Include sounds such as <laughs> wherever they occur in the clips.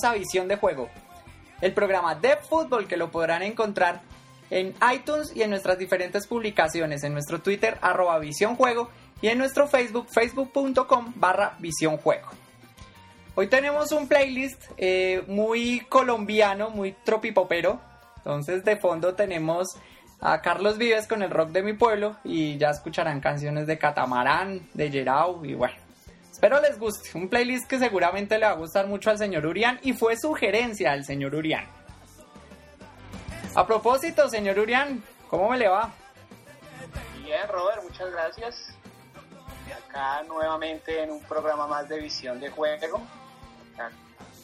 bienvenidos a Visión de Juego, el programa de fútbol que lo podrán encontrar en iTunes y en nuestras diferentes publicaciones, en nuestro Twitter arroba Visión Juego y en nuestro Facebook facebook.com barra Visión Juego. Hoy tenemos un playlist eh, muy colombiano, muy tropipopero, entonces de fondo tenemos a Carlos Vives con el rock de mi pueblo y ya escucharán canciones de Catamarán, de Gerau y bueno. Espero les guste, un playlist que seguramente le va a gustar mucho al señor Urián y fue sugerencia del señor Urián. A propósito, señor Urián, ¿cómo me le va? Bien, Robert, muchas gracias. Acá nuevamente en un programa más de visión de juego,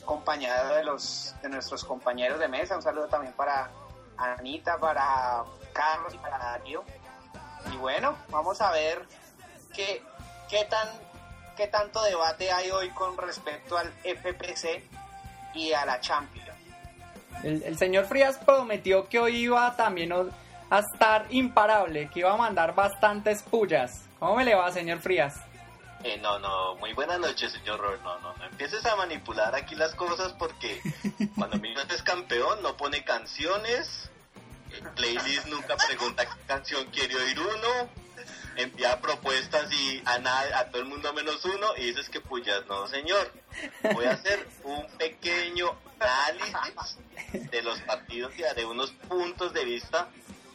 acompañado de los de nuestros compañeros de mesa. Un saludo también para Anita, para Carlos y para Darío. Y bueno, vamos a ver qué, qué, tan, qué tanto debate hay hoy con respecto al FPC y a la Champions. El, señor Frías prometió que hoy iba también a estar imparable, que iba a mandar bastantes pullas. ¿Cómo me le va, señor Frías? Eh, no, no, muy buenas noches, señor Robert. No, no, no empieces a manipular aquí las cosas porque <laughs> cuando mi es campeón no pone canciones, en playlist nunca pregunta qué canción quiere oír uno, envía propuestas y a, nada, a todo el mundo menos uno y dices que puyas. No, señor, voy a hacer un pequeño análisis de los partidos y de unos puntos de vista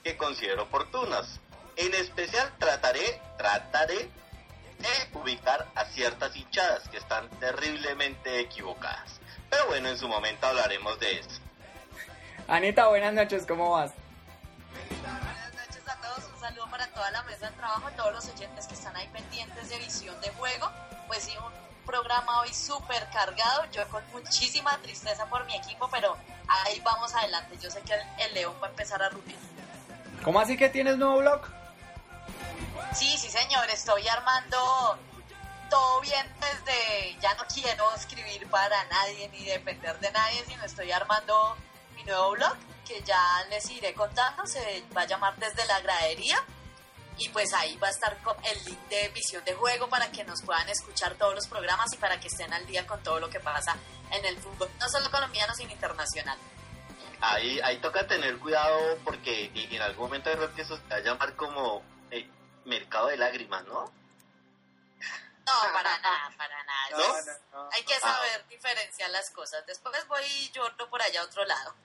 que considero oportunos. En especial trataré, trataré ubicar a ciertas hinchadas que están terriblemente equivocadas. Pero bueno, en su momento hablaremos de eso. Anita, buenas noches, ¿cómo vas? Toda la mesa de trabajo, todos los oyentes que están ahí pendientes de visión de juego. Pues sí, un programa hoy súper cargado, yo con muchísima tristeza por mi equipo, pero ahí vamos adelante. Yo sé que el, el León va a empezar a rugir. ¿Cómo así que tienes nuevo blog? Sí, sí, señor, estoy armando todo bien desde, ya no quiero escribir para nadie ni depender de nadie, sino estoy armando mi nuevo blog que ya les iré contando, se va a llamar Desde la Gradería y pues ahí va a estar el link de visión de juego para que nos puedan escuchar todos los programas y para que estén al día con todo lo que pasa en el fútbol, no solo colombiano, sino internacional. Ahí, ahí toca tener cuidado porque en algún momento creo que eso se va a llamar como eh, mercado de lágrimas, ¿no? No, para nada, para nada. Hay que saber diferenciar las cosas. Después voy yo por allá a otro lado.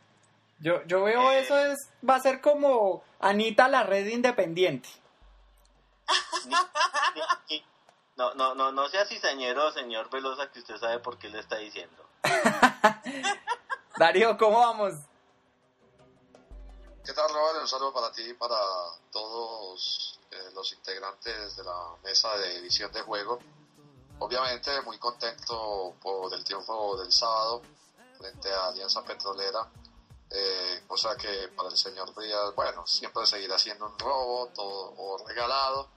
Yo, yo veo eh. eso es va a ser como Anita la red independiente. No, no, no, no sea cizañero, señor Velosa, que usted sabe por qué le está diciendo. <laughs> Darío, ¿cómo vamos? ¿Qué tal, Robert? Un saludo para ti y para todos eh, los integrantes de la mesa de edición de juego. Obviamente muy contento por el triunfo del sábado frente a Alianza Petrolera, eh, cosa que para el señor Díaz, bueno, siempre seguirá siendo un robo, todo o regalado.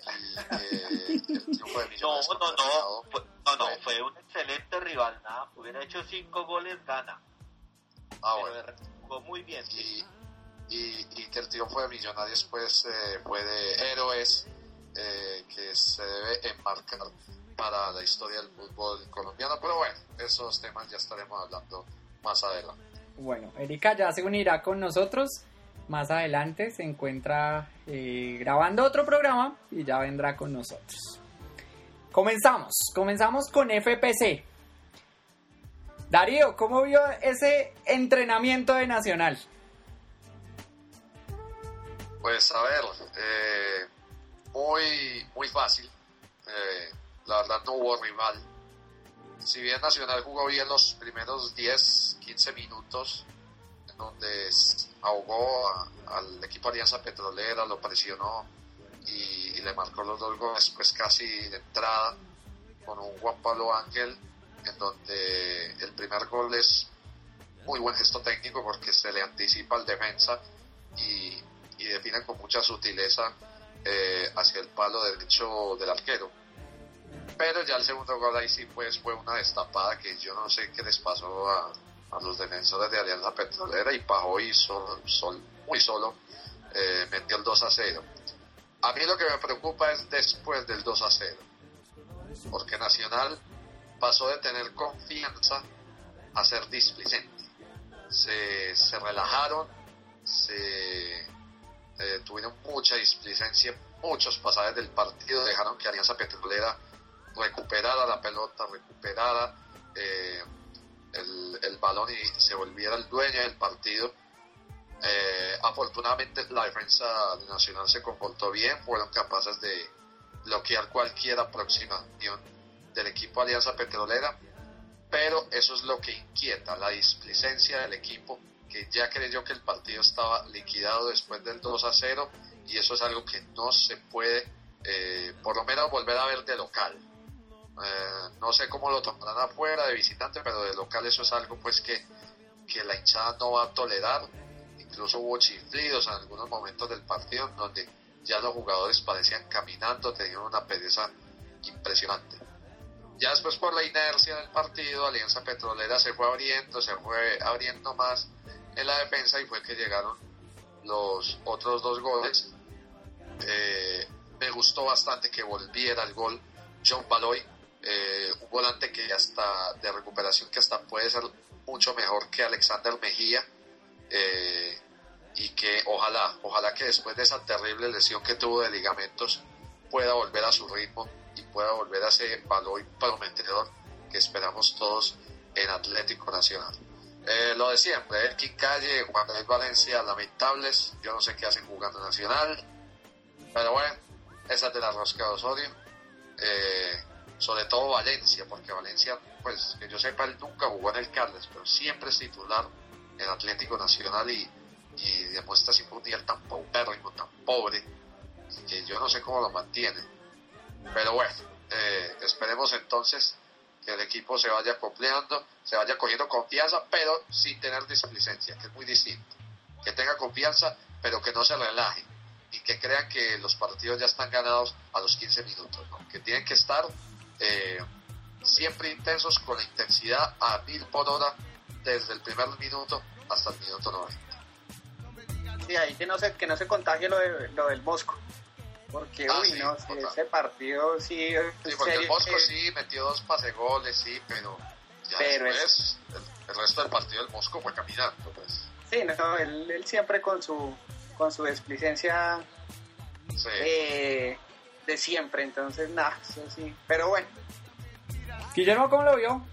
Y eh, <laughs> el triunfo de Millonarios no, no, no, fue, no, no, fue un excelente rival, nada, hubiera hecho cinco goles, gana. Ah, bueno. Jugó muy bien. Y, y, que el triunfo de Millonarios pues eh, fue de héroes eh, que se debe enmarcar para la historia del fútbol colombiano, pero bueno, esos temas ya estaremos hablando más adelante. Bueno, Erika ya se unirá con nosotros más adelante, se encuentra eh, grabando otro programa y ya vendrá con nosotros. Comenzamos, comenzamos con FPC. Darío, ¿cómo vio ese entrenamiento de Nacional? Pues a ver, eh, muy, muy fácil. Eh, la verdad no hubo rival. Si bien Nacional jugó bien los primeros 10, 15 minutos, donde ahogó al equipo Alianza Petrolera, lo presionó y, le marcó los dos goles, pues casi de entrada, con un Juan Pablo Ángel, en donde el primer gol es muy buen gesto técnico porque se le anticipa al defensa y y definen con mucha sutileza eh, hacia el palo derecho del arquero. Pero ya el segundo gol ahí sí pues fue una destapada que yo no sé qué les pasó a, a los defensores de Alianza Petrolera y Pajoy sol, sol, muy solo eh, metió el 2 a 0. A mí lo que me preocupa es después del 2 a 0, porque Nacional pasó de tener confianza a ser displicente. Se, se relajaron, se eh, tuvieron mucha displicencia, muchos pasajes del partido, dejaron que Alianza Petrolera recuperara la pelota, recuperara eh, el, balón y se volviera el dueño del partido. Eh, afortunadamente la defensa nacional se comportó bien, fueron capaces de bloquear cualquier aproximación del equipo Alianza Petrolera, pero eso es lo que inquieta, la displicencia del equipo que ya creyó que el partido estaba liquidado después del 2 a 0 y eso es algo que no se puede eh, por lo menos volver a ver de local. Eh, no sé cómo lo tomarán afuera de visitante, pero de local eso es algo pues que, que la hinchada no va a tolerar. Incluso hubo chiflidos en algunos momentos del partido donde ya los jugadores parecían caminando, tenían una pereza impresionante. Ya después por la inercia del partido, Alianza Petrolera se fue abriendo, se fue abriendo más en la defensa y fue que llegaron los otros dos goles. Eh, me gustó bastante que volviera el gol John Baloy, eh, un volante que hasta de recuperación que hasta puede ser mucho mejor que Alexander Mejía eh, y que ojalá, ojalá que después de esa terrible lesión que tuvo de ligamentos pueda volver a su ritmo y pueda volver a ese Baloy prometedor que esperamos todos en Atlético Nacional. Eh, lo de siempre, Elkin Calle, Juan David Valencia, lamentables. Yo no sé qué hacen jugando Nacional. Pero bueno, esa es de la rosca de Osorio. Eh, sobre todo Valencia, porque Valencia, pues que yo sepa, él nunca jugó en el Carles, pero siempre es titular en Atlético Nacional y, y demuestra siempre un nivel tan paupérrimo, tan pobre, que yo no sé cómo lo mantiene. Pero bueno, eh, esperemos entonces que el equipo se vaya compleando, se vaya cogiendo confianza, pero sin tener displicencia, que es muy distinto. Que tenga confianza, pero que no se relaje y que crean que los partidos ya están ganados a los 15 minutos, que tienen que estar eh, siempre intensos con la intensidad a mil por hora desde el primer minuto hasta el minuto 90. Sí, ahí que no se, que no se contagie lo, de, lo del Bosco. Porque, Ah, uy, sí, no, total. ese partido sí. Sí, porque el Bosco que- sí metió dos pase goles, sí, pero ya Pero después el, el resto del partido del Bosco fue caminando, pues. Sí, no, él, él siempre con su, con su displicencia Sí. eh, de siempre, entonces nada, eso sí. Pero bueno, Guillermo, ¿cómo lo vio?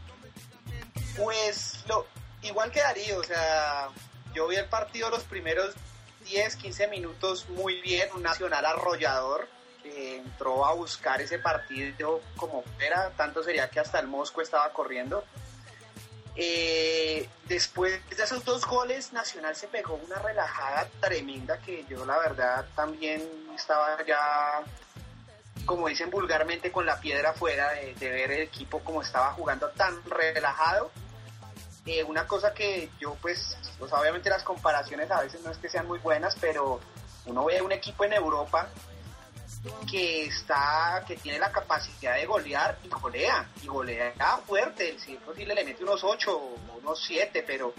pues lo, igual que Darío, o sea, yo vi el partido los primeros 10, 15 minutos muy bien, un nacional arrollador que entró a buscar ese partido como era, tanto sería que hasta el Mosco estaba corriendo. Eh, después de esos dos goles, Nacional se pegó una relajada tremenda que yo la verdad también estaba ya, como dicen vulgarmente, con la piedra afuera de, ver el equipo como estaba jugando tan relajado. Eh, una cosa que yo pues, pues, obviamente las comparaciones a veces no es que sean muy buenas, pero uno ve un equipo en Europa que está, que tiene la capacidad de golear y golea, y golea fuerte, si es posible le mete unos 8 o unos 7, pero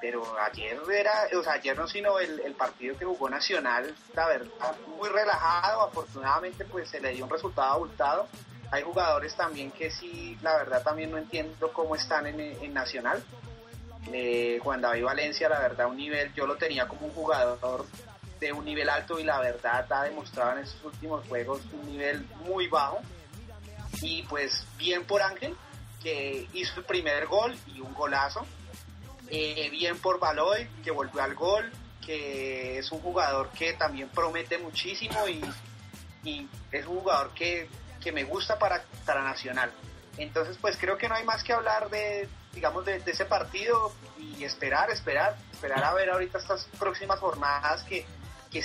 pero ayer era, o sea, ayer no sino el, el partido que jugó Nacional, la verdad, muy relajado, afortunadamente pues se le dio un resultado abultado. Hay jugadores también que sí, la verdad también no entiendo cómo están en, en Nacional. Eh, Juan Valencia, la verdad, un nivel, yo lo tenía como un jugador de un nivel alto y la verdad ha demostrado en estos últimos juegos un nivel muy bajo. Y pues bien por Ángel, que hizo el primer gol y un golazo. Eh, bien por Baloy, que volvió al gol, que es un jugador que también promete muchísimo y, es un jugador que, que me gusta para, para Nacional. Entonces, pues creo que no hay más que hablar de, digamos, de, ese partido y esperar, esperar, esperar a ver ahorita estas próximas jornadas que, que,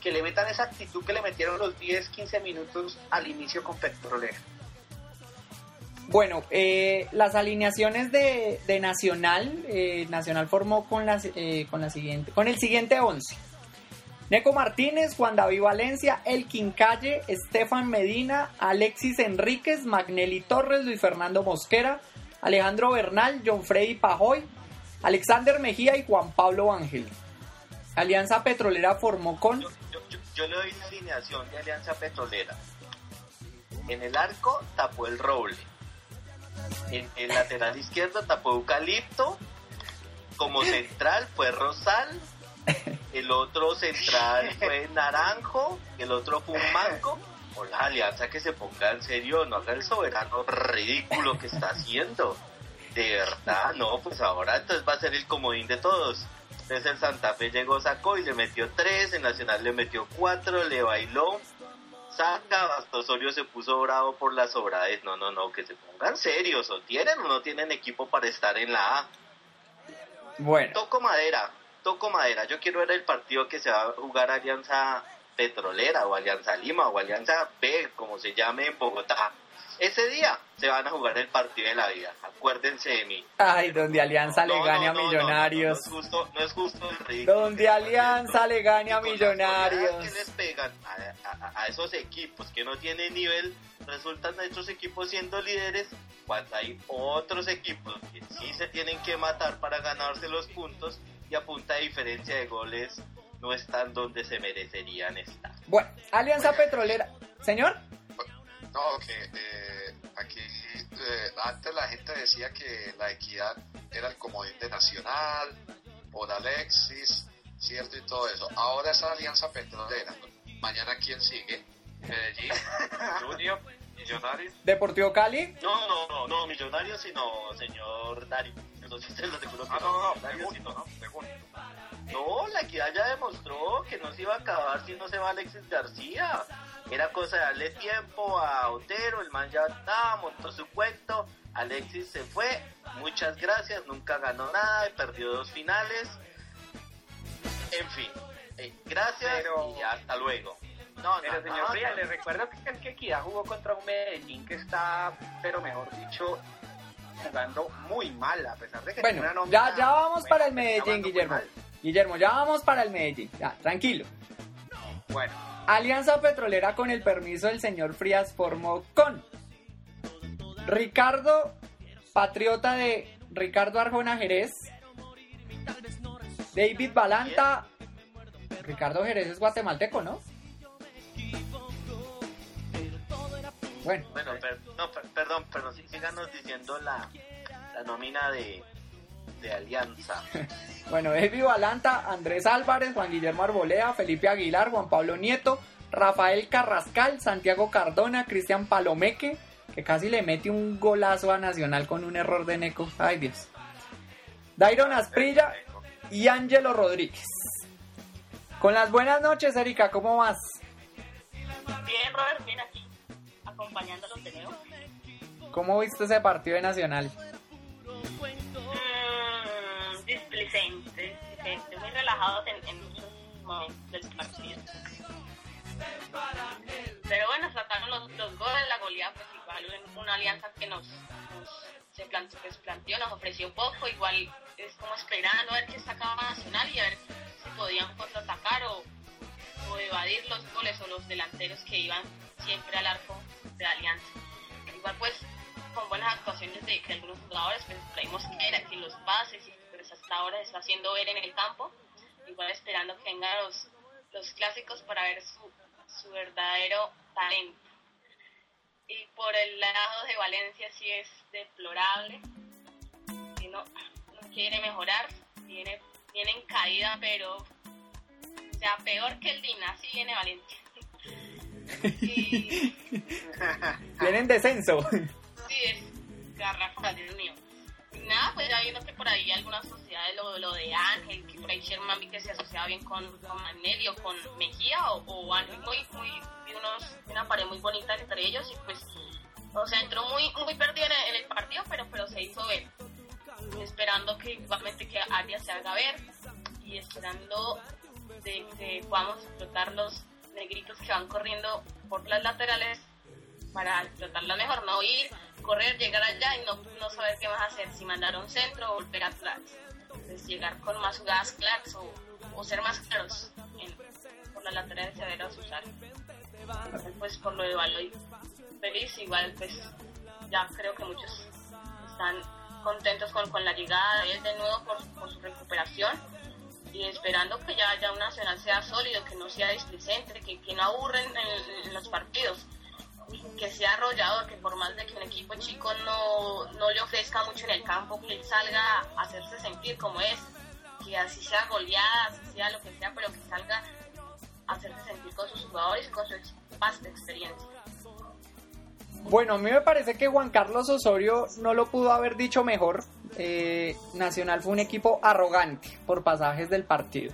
que le metan esa actitud que le metieron los 10, 15 minutos al inicio con Petrolera. Bueno, eh, las alineaciones de, de Nacional, eh, Nacional formó con, las, eh, con, la siguiente, con el siguiente 11. Neco Martínez, Juan David Valencia, Elkin Calle, Estefan Medina, Alexis Enríquez, Magnelli Torres, Luis Fernando Mosquera, Alejandro Bernal, John Freddy Pajoy, Alexander Mejía y Juan Pablo Ángel. Alianza Petrolera formó con yo, yo, yo le doy la alineación de Alianza Petrolera. En el arco tapó el roble. En el lateral izquierdo tapó Eucalipto. Como central fue Rosal. El otro central <laughs> fue Naranjo. El otro fue un Manco. O la alianza que se ponga en serio, no haga el soberano ridículo que está haciendo. De verdad, no, pues ahora entonces va a ser el comodín de todos. Entonces el Santa Fe llegó, sacó y le metió tres, el Nacional le metió cuatro, le bailó, saca, hasta Osorio se puso bravo por las sobradez. No, no, no, que se pongan serios, o tienen o no tienen equipo para estar en la A. Bueno, Toco madera, toco madera. Yo quiero ver el partido que se va a jugar Alianza Petrolera o Alianza Lima o Alianza B, como se llame en Bogotá. Ese día se van a jugar el partido de la vida. Acuérdense de mí. ay, donde Alianza le gane no, a no, Millonarios. No, es justo, no es justo el ridículo. Donde Alianza le gane a Millonarios. que les pegan a, a- a esos equipos que no tienen nivel, resultan estos equipos siendo líderes cuando hay otros equipos que sí se tienen que matar para ganarse los puntos y a punta de diferencia de goles no están donde se merecerían estar. Bueno, Alianza Petrolera. Señor, No, que eh, aquí eh, antes la gente decía que la equidad era el comodín de Nacional, por Alexis, cierto y todo eso. Ahora esa alianza petrolera. Mañana quién sigue? Medellín, <laughs> Junior, Millonarios. Deportivo Cali. No, no, no, no, millonarios sino señor Dario. Entonces se lo aseguro que Ah, no, no, segundo, ¿no? Segundo. No, la equidad ya demostró que no se iba a acabar si no se va Alexis García. Era cosa de darle tiempo a Otero, el man ya estaba, montó su cuento. Alexis se fue, muchas gracias, nunca ganó nada, perdió dos finales. En fin, eh, gracias Pero- y hasta luego. No, Pero no, señor no, le recuerdo que el que Equidad jugó contra un Medellín que está, pero mejor dicho, jugando muy mal, a pesar de que Bueno, tiene una nómina ya, ya vamos para el Medellín, Guillermo. Guillermo, ya vamos para el Medellín. Ya, tranquilo. Bueno, Alianza Petrolera con el permiso del señor Frías formó con Ricardo, patriota de Ricardo Arjona Jerez, David Balanta, Ricardo Jerez es guatemalteco, ¿no? Bueno, Bueno, per- no, per- perdón, pero sí, síganos diciendo la, la nómina de, de Alianza. <laughs> Bueno, David Balanta, Andrés Álvarez, Juan Guillermo Arbolea, Felipe Aguilar, Juan Pablo Nieto, Rafael Carrascal, Santiago Cardona, Cristian Palomeque, que casi le mete un golazo a Nacional con un error de Neco. Ay Dios. Dairon Asprilla y Ángelo Rodríguez. Con las buenas noches, Erika, ¿cómo vas? Bien, Robert, bien aquí, acompañándolos de nuevo. ¿Cómo viste ese partido de Nacional? Relajados en, en muchos del partido. Pero bueno, sacaron los, goles, la goleada, pues igual una alianza que nos, se plante- planteó, nos ofreció poco, igual es como esperando a ver qué sacaba Nacional y a ver si podían contraatacar o, o evadir los goles o los delanteros que iban siempre al arco de Alianza. Igual pues con buenas actuaciones de, de algunos jugadores, pues creímos que era que los pases y pues hasta ahora se está haciendo ver en el campo, igual esperando que vengan los, los clásicos para ver su, su verdadero talento. Y por el lado de Valencia sí es deplorable, que no, no quiere mejorar, viene, viene en caída, pero o sea, peor que el Dina, así viene Valencia. <laughs> y Tienen descenso. sí, es garrafal, Dios mío. Nada, pues ya viendo que por ahí algunas sociedades, lo, lo de Ángel, que por ahí Sherman vi que se asociaba bien con, con Magnelli o con Mejía o, o Ángel, muy, muy, unos, una pared muy bonita entre ellos y pues, o sea, entró muy, muy perdido en el, en el partido, pero, pero se hizo ver. Esperando que igualmente que Arias se haga ver y esperando de que podamos explotar los negritos que van corriendo por las laterales para explotarla mejor, no ir, correr, llegar allá y no, no saber qué vas a hacer, si mandar un centro o volver atrás. Entonces llegar con más jugadas claras o, ser más claros en, por las laterales de saber usar. Pues por lo de Baloy feliz, igual pues ya creo que muchos están contentos con, con la llegada de él de nuevo por, por su recuperación y esperando que ya, ya un nacional sea sólido, que no sea displicente, que, que no aburren en, en los partidos. Que sea arrollador, que por más de que un equipo chico no, no le ofrezca mucho en el campo, que él salga a hacerse sentir como es, que así sea goleada, así sea lo que sea, pero que salga a hacerse sentir con sus jugadores y con su vasta experiencia. Bueno, a mí me parece que Juan Carlos Osorio no lo pudo haber dicho mejor. Eh, Nacional fue un equipo arrogante por pasajes del partido.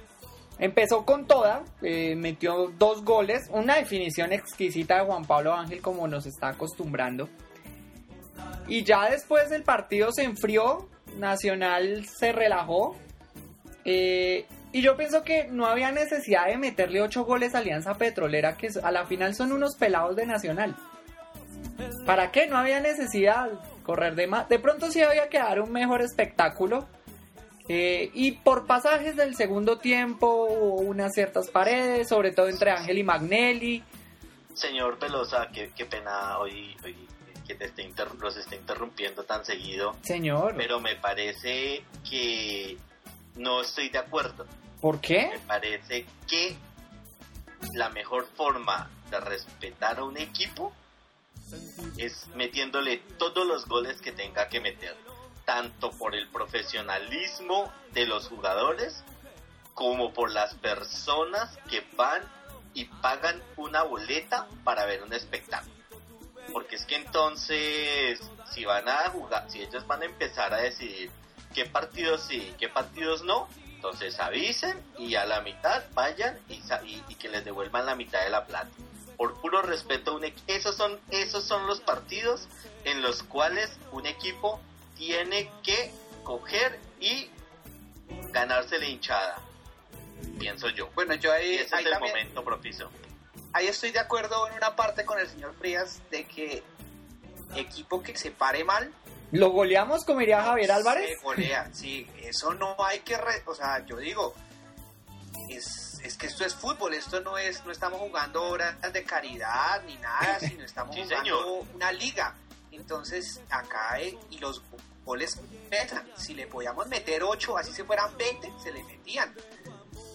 Empezó con toda, eh, metió dos goles, una definición exquisita de Juan Pablo Ángel como nos está acostumbrando. Y ya después del partido se enfrió, Nacional se relajó. eh, y yo pienso que no había necesidad de meterle ocho goles a Alianza Petrolera, que a la final son unos pelados de Nacional. ¿Para qué? No había necesidad correr de más. De pronto sí había que dar un mejor espectáculo. Eh, y por pasajes del segundo tiempo hubo unas ciertas paredes, sobre todo entre Ángel y Magnelli. Señor Velosa, qué, qué pena hoy, hoy que te esté los esté interrumpiendo tan seguido, Señor, pero me parece que no estoy de acuerdo. ¿por Me qué? parece que la mejor forma de respetar a un equipo es metiéndole todos los goles que tenga que meter, tanto por el profesionalismo de los jugadores como por las personas que van y pagan una boleta para ver un espectáculo. Porque es que entonces, si van a jugar, si ellos van a empezar a decidir qué partidos sí y qué partidos no, entonces avisen y a la mitad vayan y, y- y que les devuelvan la mitad de la plata. Por puro respeto, un esos, son, esos son los partidos en los cuales un equipo tiene que coger y ganarse la hinchada. Pienso yo. Bueno, yo ahí, Y ese ahí es el también- momento propicio. ahí estoy de acuerdo en una parte con el señor Frías de que equipo que se pare mal ¿Lo goleamos como diría Javier Álvarez? se golea. Sí, eso no hay que, re- o sea, yo digo, es, es que esto es fútbol, esto no es, no estamos jugando horas de caridad ni nada, <laughs> sino estamos Sí, jugando señor. una liga. Entonces, acá eh, y los goles pesan. Si le podíamos meter 8, así se fueran 20, se le metían.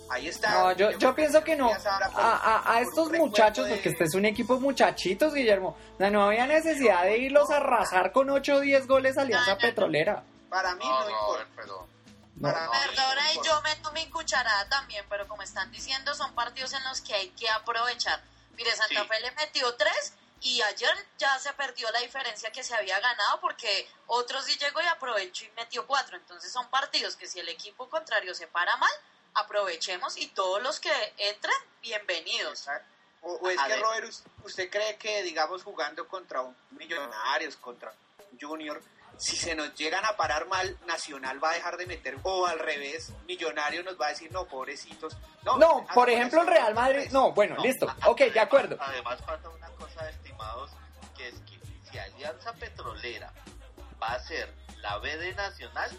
Ahí está. No, yo, yo pienso que no. Por- A, a- estos muchachos, de- porque este es un equipo muchachitos, Guillermo. O sea, no había necesidad de irlos a arrasar con 8 o 10 goles a Alianza Petrolera. Para mí No, no, no, importa. pero No. Perdona no y yo meto mi cucharada también, pero como están diciendo, son partidos en los que hay que aprovechar. Mire, Santa Sí. Fe le metió tres y ayer ya se perdió la diferencia que se había ganado porque otros sí llegó y aprovechó y metió cuatro. Entonces son partidos que si el equipo contrario se para mal, aprovechemos y todos los que entren, bienvenidos. O, o es A que, ver. Robert, us- ¿usted cree que, digamos, jugando contra un Millonarios, contra un Junior, si se nos llegan a parar mal, Nacional va a dejar de meter, o al revés, Millonarios nos va a decir, no, pobrecitos. No, por ejemplo, el Real Madrid. No, bueno, No, listo. Ok, de acuerdo. Además falta una cosa, que es que si Alianza Petrolera va a ser la B de Nacional,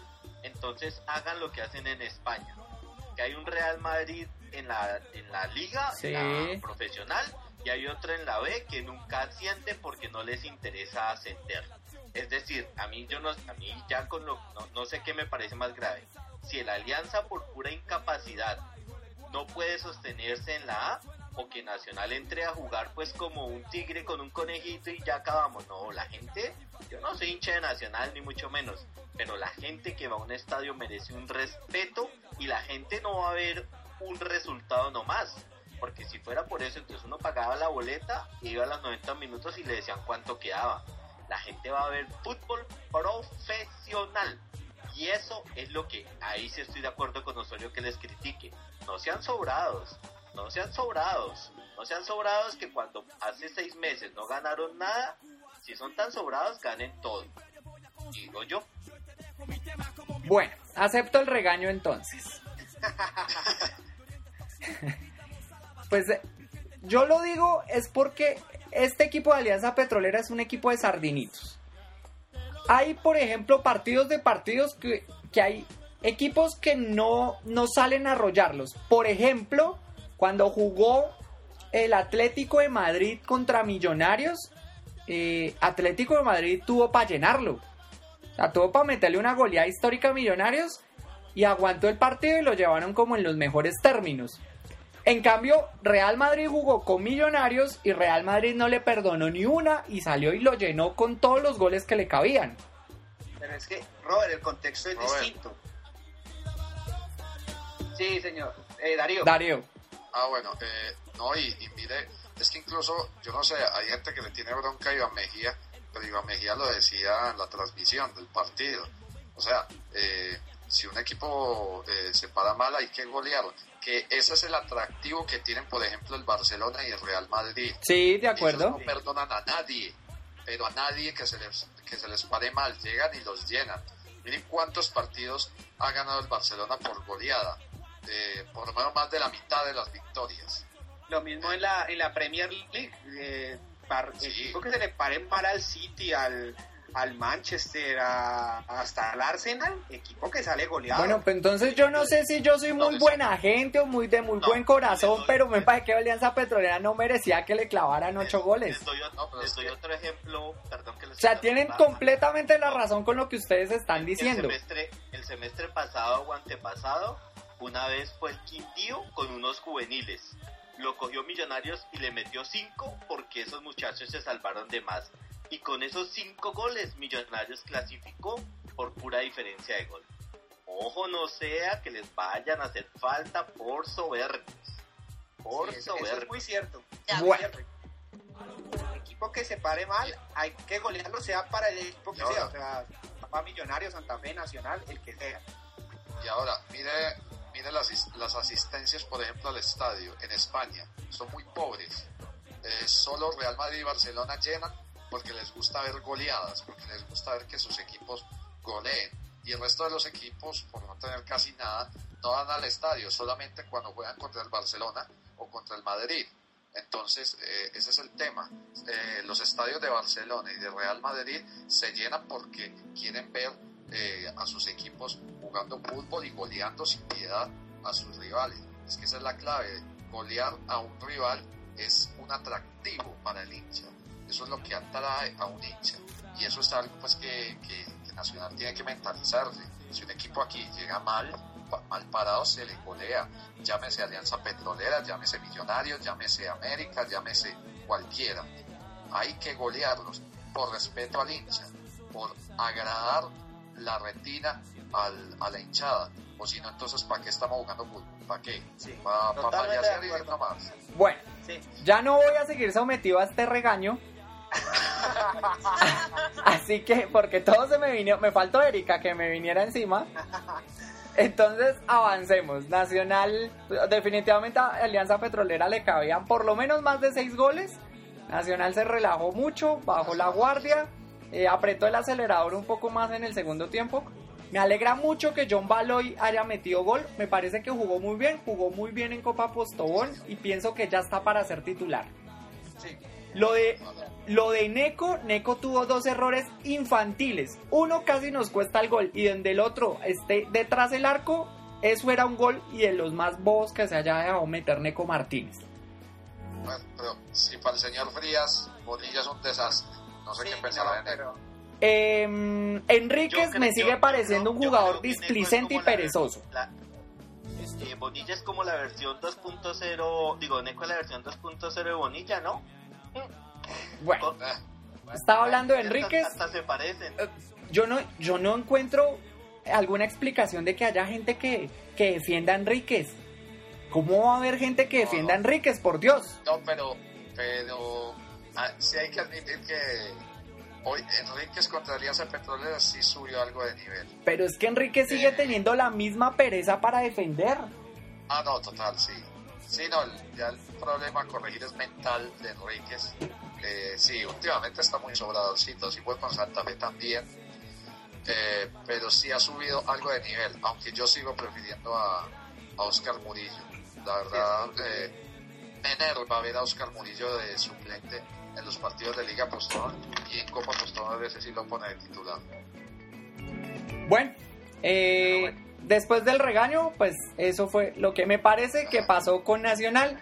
entonces hagan lo que hacen en España. Que hay un Real Madrid en la, en la liga, Sí. en la profesional, y hay otro en la B que nunca asciende porque no les interesa ascender. Es decir, a mí yo no, a mí ya con lo, no, no sé qué me parece más grave. Si el Alianza por pura incapacidad no puede sostenerse en la A o que Nacional entre a jugar pues como un tigre con un conejito y ya acabamos. No, la gente, yo no soy hincha de Nacional ni mucho menos, pero la gente que va a un estadio merece un respeto y la gente no va a ver un resultado nomás. Porque si fuera por eso, entonces uno pagaba la boleta, iba a los 90 minutos y le decían cuánto quedaba. La gente va a ver fútbol profesional. Y eso es lo que ahí sí estoy de acuerdo con Osorio que les critique. No sean sobrados, no sean sobrados, no sean sobrados que cuando hace seis meses no ganaron nada, si son tan sobrados, ganen todo. Digo yo. Bueno, acepto el regaño entonces. <laughs> pues eh, yo lo digo es porque este equipo de Alianza Petrolera es un equipo de sardinitos. Hay, por ejemplo, partidos de partidos que, que hay equipos que no, no salen a arrollarlos. Por ejemplo, cuando jugó el Atlético de Madrid contra Millonarios, eh, Atlético de Madrid tuvo para llenarlo. O sea, tuvo para meterle una goleada histórica a Millonarios y aguantó el partido y lo llevaron como en los mejores términos. En cambio, Real Madrid jugó con Millonarios y Real Madrid no le perdonó ni una y salió y lo llenó con todos los goles que le cabían. Pero es que, Robert, el contexto es Robert. distinto. Sí, señor. Eh, Darío. Darío. Ah, bueno, eh, no, y, y mire, es que incluso, yo no sé, hay gente que le tiene bronca a Iván Mejía, pero Iván Mejía lo decía en la transmisión del partido. O sea, eh, si un equipo eh, se para mal hay que golearlo. Que ese es el atractivo que tienen, por ejemplo, el Barcelona y el Real Madrid. Sí, de Ellos acuerdo. no perdonan a nadie, pero a nadie que se les, que se les pare mal, llegan y los llenan. Miren cuántos partidos ha ganado el Barcelona por goleada, eh, por lo menos más de la mitad de las victorias. Lo mismo en la, en la Premier League. Eh, par- Sí. equipo que se le paren mal al City, al, al Manchester, a- hasta al Arsenal. Equipo que sale goleado. Bueno, pues entonces yo no sé si yo soy muy No, buena gente o muy de muy No, buen corazón, pero me parece que Alianza Petrolera no merecía que le clavaran ocho goles. Les doy, ot- No, pero les es doy que- otro ejemplo, perdón que les O sea, tienen completamente la razón con lo que ustedes están diciendo. El semestre, el semestre pasado o antepasado, una vez fue el Quindío con unos juveniles. Lo cogió Millonarios y le metió cinco porque esos muchachos se salvaron de más. Y con esos cinco goles, Millonarios clasificó por pura diferencia de gol. Ojo, no sea que les vayan a hacer falta por soberbios. Por Sí, eso, eso es soberbios. muy cierto. Bueno. cierto. Equipo que se pare mal, hay que golearlo, sea para el equipo que sea. O sea, para Millonario, Santa Fe, Nacional, el que sea. Y ahora, mire, mire las, as- las asistencias, por ejemplo, al estadio en España. Son muy pobres. Eh, solo Real Madrid y Barcelona llenan porque les gusta ver goleadas, porque les gusta ver que sus equipos goleen. Y el resto de los equipos, por no tener casi nada, no van al estadio, solamente cuando juegan contra el Barcelona o contra el Madrid. Entonces, eh, ese es el tema. Eh, los estadios de Barcelona y de Real Madrid se llenan porque quieren ver eh, a sus equipos jugando fútbol y goleando sin piedad a sus rivales. Es que esa es la clave. Golear a un rival es un atractivo para el hincha. Eso es lo que atrae a un hincha. Y eso es algo pues que, que- que Nacional tiene que mentalizarse. Si un equipo aquí llega mal, mal parado, se le golea. Llámese Alianza Petrolera, llámese Millonarios, llámese América, llámese cualquiera. Hay que golearlos por respeto al hincha, por agradar la retina al, a la hinchada. O si no, entonces, ¿para qué estamos jugando fútbol? ¿Para qué? Sí, ¿Para totalmente de nomás? Bueno, Sí. ya no voy a seguir sometido a este regaño. <laughs> Así que, porque todo se me vino, me faltó Erika que me viniera encima. Entonces, avancemos. Nacional, definitivamente a Alianza Petrolera le cabían por lo menos más de seis goles. Nacional se relajó mucho, bajó la guardia, eh, apretó el acelerador un poco más en el segundo tiempo. Me alegra mucho que John Baloy haya metido gol. Me parece que jugó muy bien, jugó muy bien en Copa Postobón y pienso que ya está para ser titular. Sí. Lo de, lo de Neko, Neko tuvo dos errores infantiles. Uno casi nos cuesta el gol y donde el otro esté detrás del arco, eso era un gol y de los más bobos que se haya dejado meter Neko Martínez. Bueno, pero si para el señor Frías, Bonilla es un desastre. No sé Sí, qué pensará no, pero Eh, Enríquez creo- me sigue yo pareciendo un jugador displicente y perezoso. la- eh, Bonilla es como la versión 2.0, digo, Neco es la versión 2.0 de Bonilla, ¿no? Bueno, Con- Eh, estaba hablando de Enríquez. Hasta, se parecen. Yo no, yo no encuentro alguna explicación de que haya gente que, que defienda a Enríquez. ¿Cómo va a haber gente que No, defienda a. Enríquez? Por Dios. no, pero, pero ah, sí hay que admitir que hoy Enríquez contra Alianza Petrolera sí subió algo de nivel. Pero es que Enrique sigue teniendo la misma pereza para defender. Ah, no, total, sí. Sí, no, el- ya el problema a corregir es mental de Enríquez. Eh, sí, últimamente está muy sobradorcito, sí fue con Santa Fe también. Eh, pero sí ha subido algo de nivel, aunque yo sigo prefiriendo a, a Oscar Murillo. La verdad, eh, me enerva ver a Oscar Murillo de suplente en los partidos de Liga Postón y en Copa Postón a veces sí lo pone de titular. Bueno, eh, después del regaño, pues eso fue lo que me parece que pasó con Nacional.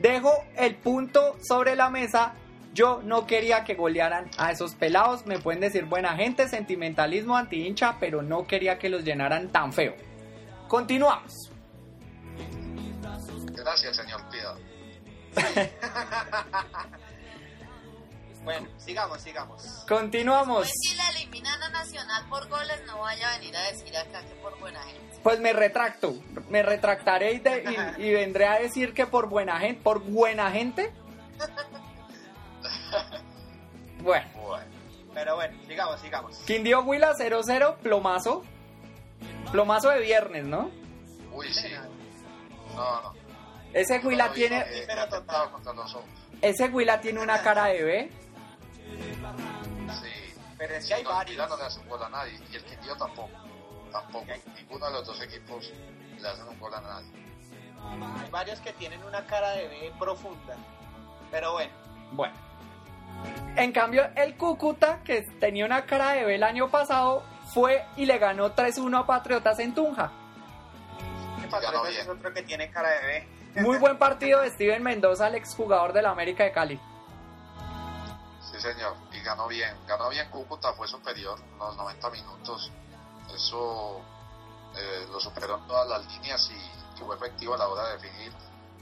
Dejo el punto sobre la mesa. Yo no quería que golearan a esos pelados. Me pueden decir buena gente, sentimentalismo anti hincha, pero no quería que los llenaran tan feo. Continuamos. Gracias, señor Piedad. <laughs> Bueno, sigamos, sigamos. Continuamos. Pues si la eliminan a Nacional por goles, no vaya a venir a decir acá que por buena gente. Pues me retracto, me retractaré y, de- y- y vendré a decir que por buena gente, por buena gente. Bueno, Bueno, Pero bueno, sigamos, sigamos. Quindío Huila 0-0, plomazo. Plomazo de viernes, ¿no? uy, sí. No, no. Ese Huila tiene, Eh, ese Huila tiene una cara de B. Sí. Pero es que hay No, varios. no le hace un gol a nadie. Y el Quindío tampoco. Tampoco. Ninguno de los dos equipos le hacen un gol a nadie. Hay varios que tienen una cara de B profunda. Pero bueno, Bueno. En cambio, el Cúcuta, que tenía una cara de B el año pasado, fue y le ganó 3-1 a Patriotas en Tunja. Patriotas es otro que tiene cara de B. Muy buen partido de Steven Mendoza, el exjugador de la América de Cali. Sí, señor. Y ganó bien. Ganó bien Cúcuta, fue superior unos 90 minutos. Eso eh, lo superó en todas las líneas y, fue efectivo a la hora de definir.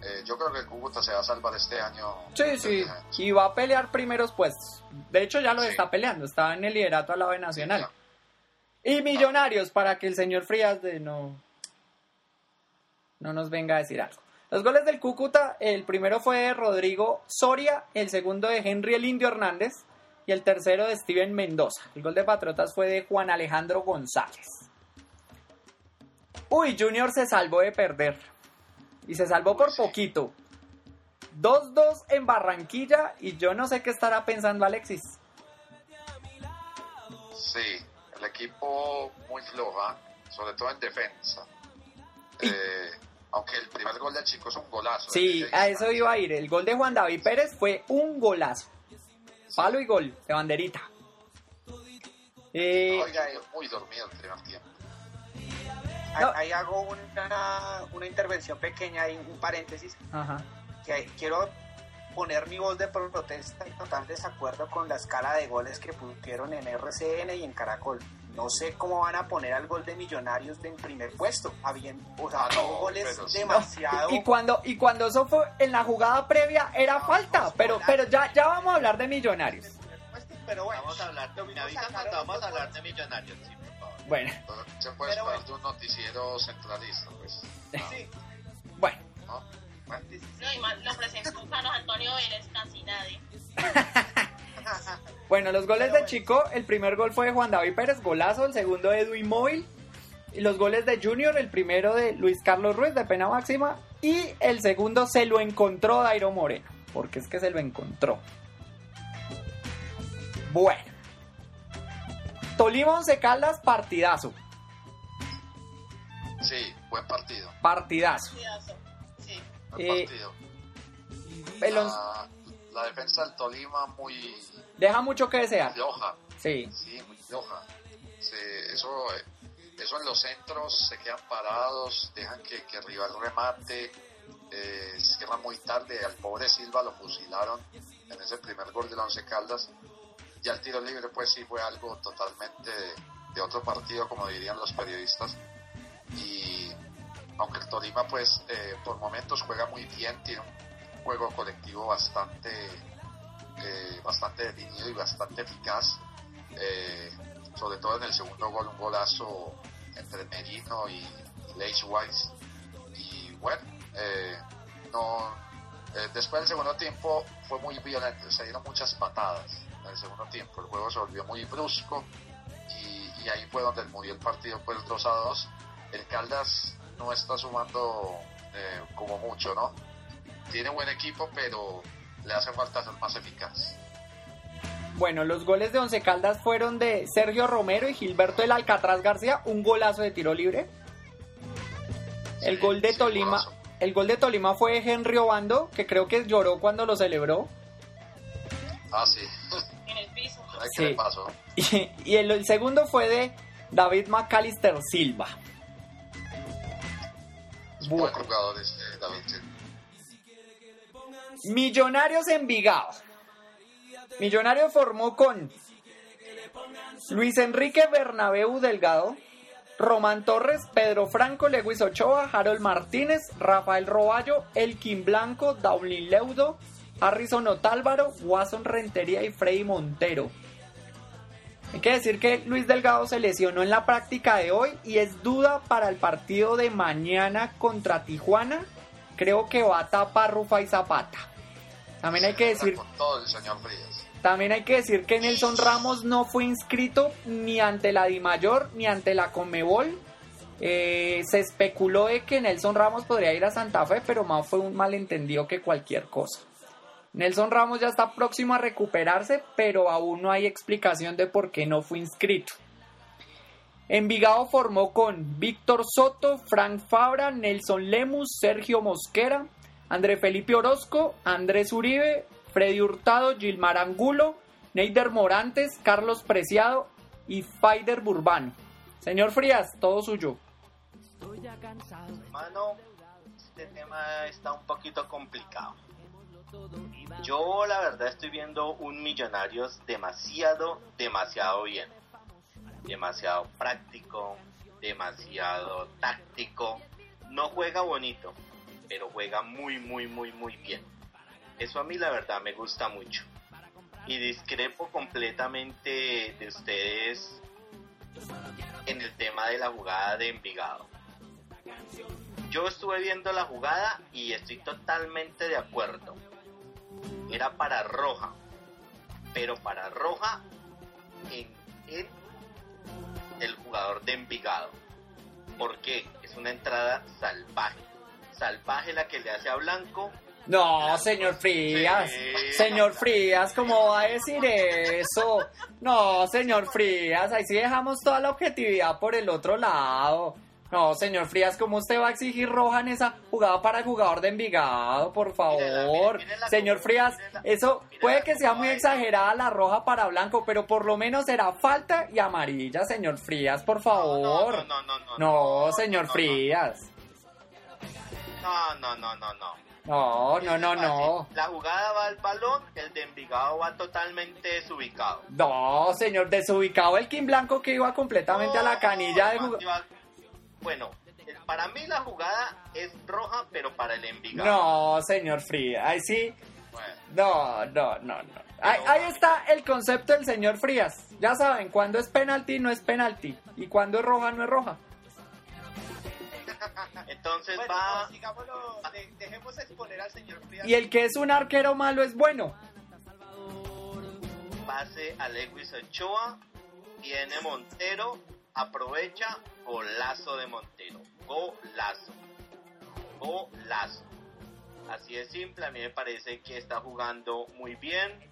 Eh, yo creo que el Cúcuta se va a salvar este año. Sí, sí, y va a pelear primeros puestos. De hecho, ya lo Sí. está peleando, está en el liderato al lado de Nacional. Y Millonarios, para que el señor Frías de no, no nos venga a decir algo. Los goles del Cúcuta, el primero fue de Rodrigo Soria, el segundo de Henry el Indio Hernández y el tercero de Steven Mendoza. El gol de Patriotas fue de Juan Alejandro González. Uy, Junior se salvó de perder. Y se salvó por poquito. 2-2 en Barranquilla y yo no sé qué estará pensando Alexis. Sí, el equipo muy floja, sobre todo en defensa. Eh, aunque el primer gol del chico es un golazo. Sí, de a eso iba a ir. El gol de Juan David Pérez fue un golazo. Palo y gol de banderita. Eh, Oiga, muy dormido el primer tiempo. No. ahí, hago una, una intervención pequeña, ahí, un paréntesis. ajá. que quiero poner mi voz de protesta y total desacuerdo con la escala de goles que pusieron en RCN y en Caracol. No sé cómo van a poner al gol de Millonarios en primer puesto. Habían, o sea, Ah, no, goles sí. demasiado. Y cuando, y cuando eso fue en la jugada previa era falta, pero, pero ya, ya vamos a hablar de millonarios. Pero bueno, Vamos a hablar, lo me avisan cuando vamos a hablar de millonarios, sí, por favor. Bueno, se puede Pero esperar bueno. de un noticiero centralista, pues. No, Sí. bueno. ¿no? Bueno, No, y más lo presentó Carlos Antonio Vélez, casi nadie. <laughs> <laughs> Bueno, los goles de. Chico, el primer gol fue de Juan David Pérez, golazo, el segundo de Edwin Móvil. Y los goles de Junior, el primero de Luis Carlos Ruiz de pena máxima. Y el segundo se lo encontró Dairo Moreno, porque es que se lo encontró. Bueno. Tolima Once Caldas, partidazo. sí, buen partido. Partidazo. Cuidazo. Sí. Buen Eh, partido. El once- La, la defensa del Tolima muy deja mucho que desear. floja. Sí. Sí, muy floja. Se- eso, eso en los centros se quedan parados, dejan que, que el rival remate, eh, cierran muy tarde. Al pobre Silva lo fusilaron en ese primer gol de la Once Caldas. Ya el tiro libre, pues sí fue algo totalmente de, de otro partido, como dirían los periodistas. Y aunque el Tolima, pues eh, por momentos juega muy bien, tiene un juego colectivo bastante, eh, bastante definido y bastante eficaz. Eh, sobre todo en el segundo gol, un golazo entre Merino y Leish Weiss. Y bueno, eh, no, después del segundo tiempo fue muy violento, se dieron muchas patadas en el segundo tiempo, el juego se volvió muy brusco y, ahí fue donde murió el partido, pues 2 a 2. El Caldas no está sumando eh, como mucho, ¿no? Tiene buen equipo, pero le hace falta ser más eficaz. Bueno, los goles de Once Caldas fueron de Sergio Romero y Gilberto el Alcatraz García, un golazo de tiro libre. El Sí, gol de sí, Tolima, golazo. el gol de Tolima fue de Henry Obando, que creo que lloró cuando lo celebró. Ah, sí. En el piso. Ay, Sí. ¿Qué le pasó? <laughs> Y, y el, el segundo fue de David McAllister Silva. Buen jugador este David Silva. Millonarios Envigado. Millonarios formó con Luis Enrique Bernabeu Delgado, Román Torres, Pedro Franco, Lewis Ochoa, Harold Martínez, Rafael Roballo, Elkin Blanco, Daulin Leudo, Harrison Otálvaro, Watson Rentería y Freddy Montero. Hay que decir que Luis Delgado se lesionó en la práctica de hoy y es duda para el partido de mañana contra Tijuana. Creo que va a tapar Rufa y Zapata. También hay que decir Con todo el señor Frías. también hay que decir que Nelson Ramos no fue inscrito ni ante la Dimayor ni ante la Comebol. Eh, se especuló de que Nelson Ramos podría ir a Santa Fe, pero más fue un malentendido que cualquier cosa. Nelson Ramos ya está próximo a recuperarse, pero aún no hay explicación de por qué no fue inscrito. Envigado formó con Víctor Soto, Frank Fabra, Nelson Lemus, Sergio Mosquera, André Felipe Orozco, Andrés Uribe, Freddy Hurtado, Gilmar Angulo, Neider Morantes, Carlos Preciado y Faider Burbano. Señor Frías, todo suyo. Hermano, este tema está un poquito complicado. Yo la verdad estoy viendo un Millonarios demasiado, demasiado bien. Demasiado práctico, demasiado táctico. No juega bonito, pero juega muy, muy, muy, muy bien. Eso a mí la verdad me gusta mucho. Y discrepo completamente de ustedes en el tema de la jugada de Envigado. Yo estuve viendo la jugada y estoy totalmente de acuerdo. Era para Roja, pero para Roja en, en el jugador de Envigado. ¿Por qué? Es una entrada salvaje. Salvaje la que le hace a Blanco. No, señor Frías. Sí. Señor Frías, ¿cómo va a decir eso? No, señor Frías, ahí sí dejamos toda la objetividad por el otro lado. No, señor Frías, ¿cómo usted va a exigir roja en esa jugada para el jugador de Envigado, por favor? Señor Frías, eso puede que sea muy exagerada la roja para Blanco, pero por lo menos será falta y amarilla, señor Frías, por favor. No, no, no, no. No, señor no, no. Frías. No, no, no, no, no. No, no, no, no. La jugada va al balón, el de Envigado va totalmente desubicado. No, señor, desubicado el Kim Blanco que iba completamente a la canilla de iba- Bueno, para mí la jugada es roja, pero para el Envigado. No, señor Frías, ahí sí. Bueno, No, no, no, no. Ahí, ahí está el concepto del señor Frías. Ya saben, cuando es penalti no es penalti. Y cuando es roja no es roja. Entonces Bueno, va... no, digámoslo, de- dejemos exponer al señor Frías. Y el que es un arquero malo es bueno. pase a Lewis Ochoa, tiene Montero, aprovecha, golazo de Montero, golazo, golazo. Así de simple, a mí me parece que está jugando muy bien,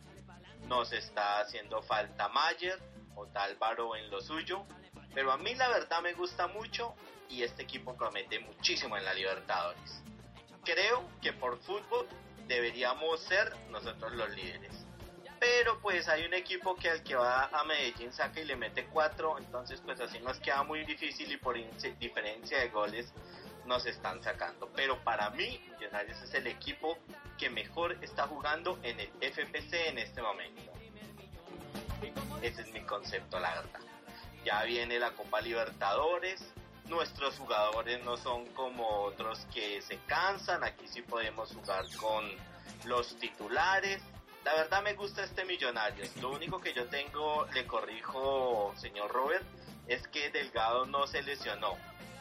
nos está haciendo falta Mayer o Tálvaro en lo suyo, pero a mí la verdad me gusta mucho y este equipo promete muchísimo en la Libertadores. Creo que por fútbol deberíamos ser nosotros los líderes pero pues hay un equipo que al que va a Medellín saca y le mete cuatro, entonces pues así nos queda muy difícil y por diferencia de goles nos están sacando. Pero para mí, Millonarios es el equipo que mejor está jugando en el FPC en este momento. Ese es mi concepto, la verdad. Ya viene la Copa Libertadores, nuestros jugadores no son como otros que se cansan, aquí sí podemos jugar con los titulares. La verdad me gusta este Millonarios. Lo único que yo tengo, le corrijo, señor Robert, es que Delgado no se lesionó.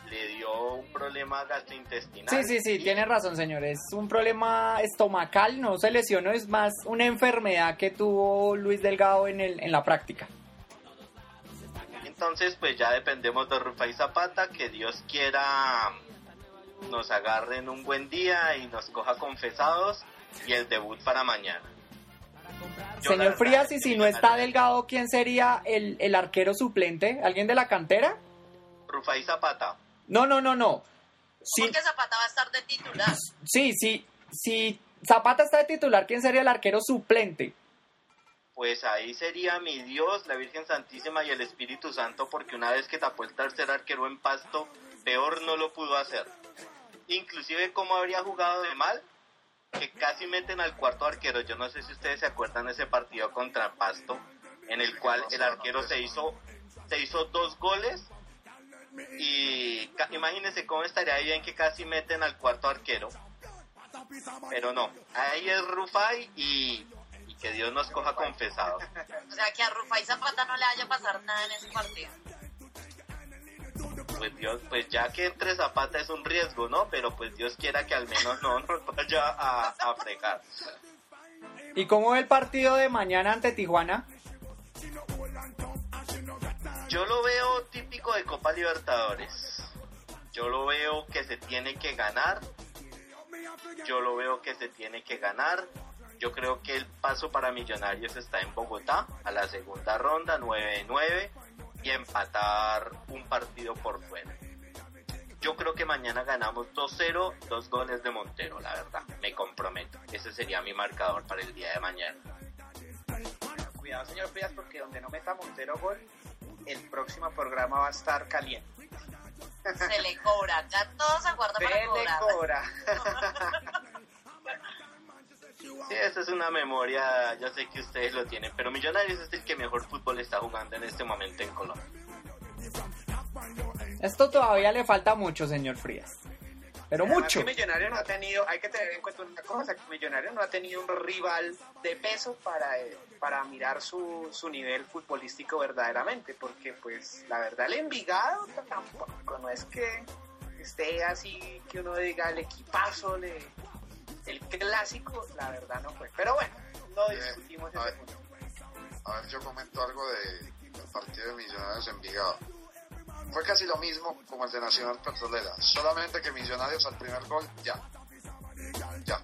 Le dio un problema gastrointestinal. Sí, sí, sí, y- tiene razón, señor. Es un problema estomacal, no se lesionó, es más una enfermedad que tuvo Luis Delgado en, el, en la práctica. Entonces, pues ya dependemos de Rufa y Zapata, que Dios quiera nos agarren un buen día y nos coja confesados y el debut para mañana. Yo, Señor Frías, y si no está Delgado, ¿quién sería el, el arquero suplente? ¿Alguien de la cantera? Rufa y Zapata. No, no, no, no. Sí, Porque Zapata va a estar de titular. sí, sí. Si Zapata está de titular, ¿quién sería el arquero suplente? Pues ahí sería mi Dios, la Virgen Santísima y el Espíritu Santo, porque una vez que tapó el tercer arquero en pasto, peor no lo pudo hacer. Inclusive cómo habría jugado de mal, que casi meten al cuarto arquero. Yo no sé si ustedes se acuerdan de ese partido contra Pasto, en el cual el arquero se hizo, se hizo dos goles Y imagínense cómo estaría bien que casi meten al cuarto arquero. Pero no, ahí es Rufai y que Dios nos coja confesado. O sea, que a Rufai Zapata no le vaya a pasar nada en ese partido. Pues Dios, pues ya que entre Zapata es un riesgo, ¿no? Pero pues Dios quiera que al menos no <laughs> nos vaya a, a fregar. ¿Y cómo ve el partido de mañana ante Tijuana? Yo lo veo típico de Copa Libertadores. Yo lo veo que se tiene que ganar. Yo lo veo que se tiene que ganar. Yo creo que el paso para Millonarios está en Bogotá a la segunda ronda, 9-9, y empatar un partido por fuera. Yo creo que mañana ganamos 2-0, dos goles de Montero, la verdad. Me comprometo. Ese sería mi marcador para el día de mañana. Cuidado, señor Frías, porque donde no meta Montero gol, el próximo programa va a estar caliente. Se le cobra. Ya todo se aguarda Se para le cobrar. cobra. <laughs> Sí, esa es una memoria, yo sé que ustedes lo tienen, pero Millonarios es el que mejor fútbol está jugando en este momento en Colombia. Esto todavía le falta mucho, señor Frías. Pero Además mucho. que Millonario no ha tenido, hay que tener en cuenta una cosa, que Millonario no ha tenido un rival de peso para, eh, para mirar su, su nivel futbolístico verdaderamente, porque pues la verdad el Envigado tampoco, no es que esté así que uno diga el equipazo, le- el clásico, la verdad no fue. Pero bueno, no Bien, discutimos a ese ver. A ver, yo comento algo de, del partido de Millonarios en Vigado. Fue casi lo mismo como el de Nacional Petrolera, solamente que Millonarios al primer gol ya. Ya.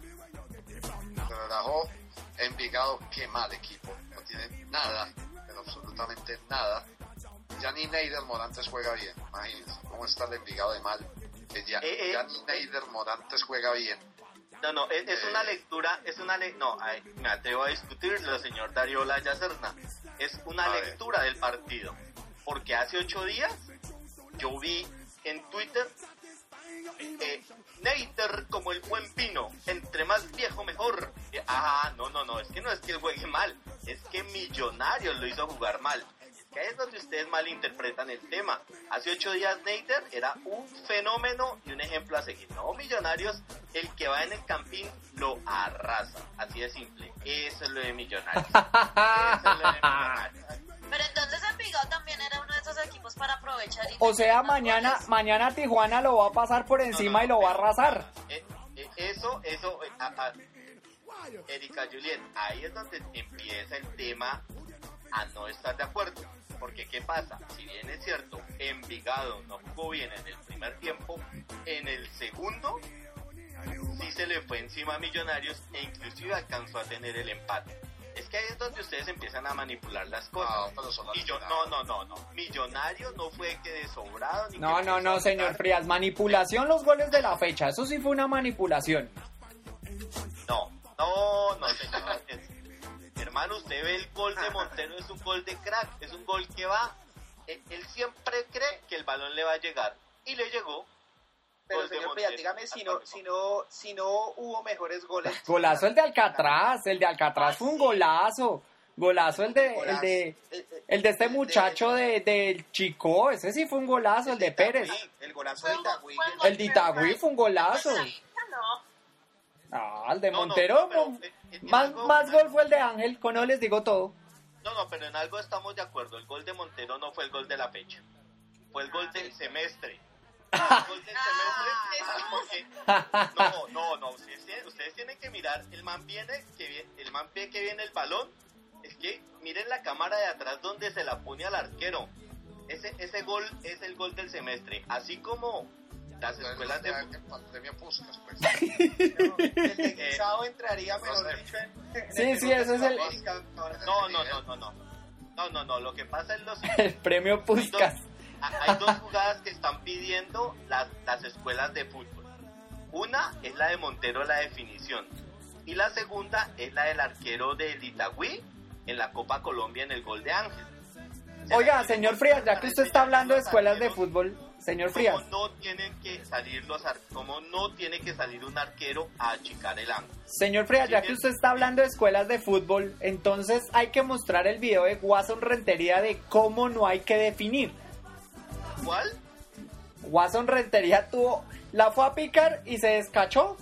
Se relajó. Envigado, qué mal equipo. No tiene nada, pero absolutamente nada. Ya ni Neider Morantes juega bien. Imagínense cómo está el Envigado de mal. Que ya, Eh, eh. ya ni Neider Morantes juega bien. No, no, es, es una lectura, es una le no, ay, me atrevo a discutirlo, señor Darío Laya Serna. Es una A ver. lectura del partido, porque hace ocho días yo vi en Twitter eh, Neiter como el buen pino, entre más viejo mejor. Eh, Ah, no, no, no, es que no es que juegue mal, es que Millonarios lo hizo jugar mal. Es que ahí es donde ustedes malinterpretan el tema. Hace ocho días Neiter era un fenómeno y un ejemplo a seguir. No, Millonarios, el que va en el campín lo arrasa, así de simple. Eso es lo de Millonarios. Eso es lo de <laughs> Millonarios. Pero entonces Envigado también era uno de esos equipos para aprovechar. y O sea, mañana, goles. mañana Tijuana lo va a pasar por encima y lo va a arrasar. Eh, eh, eso, eso, eh, a- a- Erika Juliet, ahí es donde empieza el tema a no estar de acuerdo. Porque ¿qué pasa? Si bien es cierto, Envigado no jugó bien en el primer tiempo, en el segundo sí se le fue encima a Millonarios e inclusive alcanzó a tener el empate. Es que ahí es donde ustedes empiezan a manipular las cosas. Ah, pero son las Y yo, no, no, no, no. Millonario no fue que de sobrado ni No, que no, no, señor. Frías. Manipulación los goles de la fecha. Eso sí fue una manipulación. No, no, no, señor. Hermano, usted ve el gol de Montero, es un gol de crack, es un gol que va. Él, él siempre cree que el balón le va a llegar. Y le llegó. Pero Gol señor Montero. Frías, dígame si no, si no, si no hubo mejores goles. <laughs> Golazo el de Alcatraz. El de Alcatraz fue un golazo. Golazo el de, el de, el de este muchacho de, del Chico. Ese sí fue un golazo, el de Pérez. El golazo de Itagüí. Fue un El de Itagüí fue un golazo. No, Ah, el de No, no, Montero. no, pero, más, algo- más gol fue el de Ángel. Con no les digo todo. No, no, pero en algo estamos de acuerdo. El gol de Montero no fue el gol de la fecha. Fue el gol del semestre. El gol del <laughs> semestre. porque- No, no, no. Ustedes, tienen- ustedes tienen que mirar. El man viene, que viene, el man ve que viene el balón. Es que miren la cámara de atrás donde se la pone al arquero. Ese, ese gol es el gol del semestre. Así como las escuelas de pandemia Puskas, pues. <laughs> El de Guisado entraría, mejor No dicho, en- Sí, el sí, ese es el-. No, no, no, no, no. No, no, no. Lo que pasa es lo <laughs> El premio Puskas. Hay dos jugadas que están pidiendo las, las escuelas de fútbol. Una es la de Montero, la definición. Y la segunda es la del arquero del Itagüí en la Copa Colombia en el gol de Ángel. Oiga, señor Frías, ya que usted está hablando de escuelas de fútbol, señor Frías. ¿Cómo no tienen que salir los ar- cómo no tiene que salir un arquero a achicar el ángulo? Señor Frías, ya que usted está hablando de escuelas de fútbol, entonces hay que mostrar el video de Watson Rentería de cómo no hay que definir. ¿Cuál? Watson Rentería tuvo, la fue a picar y se descachó.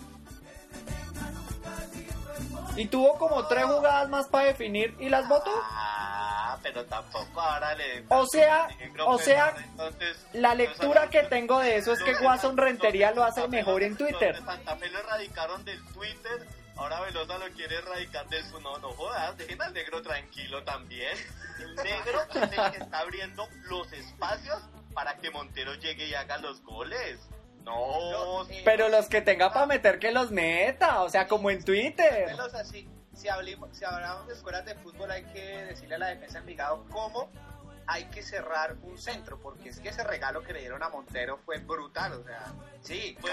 Y tuvo como tres jugadas más para definir y las votó. Ah, pero tampoco ahora le... O sea, o sea, entonces, La lectura que tengo de eso es que los Rentería de lo hace mejor en Twitter. De Santa Fe lo erradicaron del Twitter, ahora Velosa lo quiere erradicar del su no, no jodas, dejen al negro tranquilo también. El negro es el que está abriendo los espacios para que Montero llegue y haga los goles. No, Pero los que tenga para meter que los meta, o sea, como en Twitter. Así, si, hablamos, si hablamos de escuelas de fútbol hay que decirle a la defensa de Envigado cómo hay que cerrar un centro, porque es que ese regalo que le dieron a Montero fue brutal, o sea, sí, fue,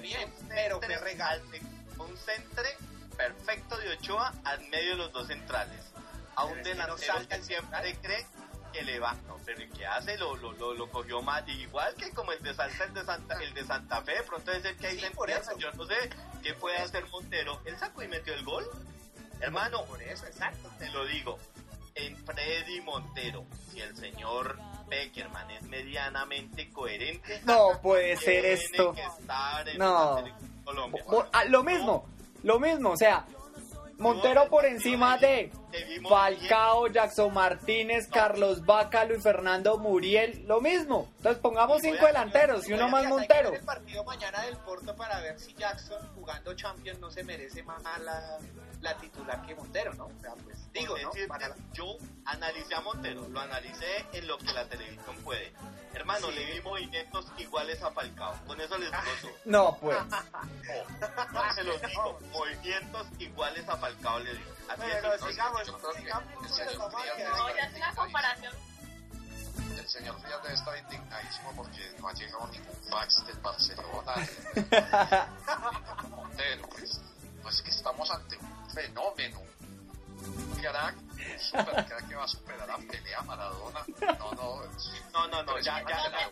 bien, pero fue regalo. al- un centre perfecto de Ochoa al medio de los dos centrales. A un delantero que siempre cree que le va, no, pero que hace lo, lo, lo, lo cogió mal, igual que como el de Salta, el de Santa, el de Santa Fe, pronto es el que ahí Sí, por eso. yo no sé qué puede hacer Montero, él sacó y metió el gol, hermano, Por eso, exacto. te lo digo, en Freddy Montero, si el señor Beckerman es medianamente coherente, No puede ser esto. que estar en No. Colombia. Ah, lo mismo, lo mismo, o sea, Montero por encima de Falcao, Jackson Martínez, Carlos Vaca, Luis Fernando Muriel, lo mismo. Entonces pongamos cinco delanteros y uno más Montero. el partido mañana del Porto para ver si Jackson jugando Champions no se merece más la, la titular que Montero, ¿no? O sea, pues digo, ¿no? decirte, Para la- Yo analicé a Montero, lo analicé en lo que la televisión puede. Hermano, Sí. le vi movimientos iguales a Falcao. Con eso les digo todo. <laughs> No, pues. No, se los digo, movimientos iguales a Falcao le digo. Así es. Simple. sigamos, sigamos, No, ya es una comparación. El señor debe estar indignadísimo porque no ha llegado ningún fax del Barcelona. <laughs> Montero, pues, pues es que estamos ante un fenómeno. Crack, un super crack que va a superar a Pelea Maradona. No, no, No, no, no, ya, ya, ya.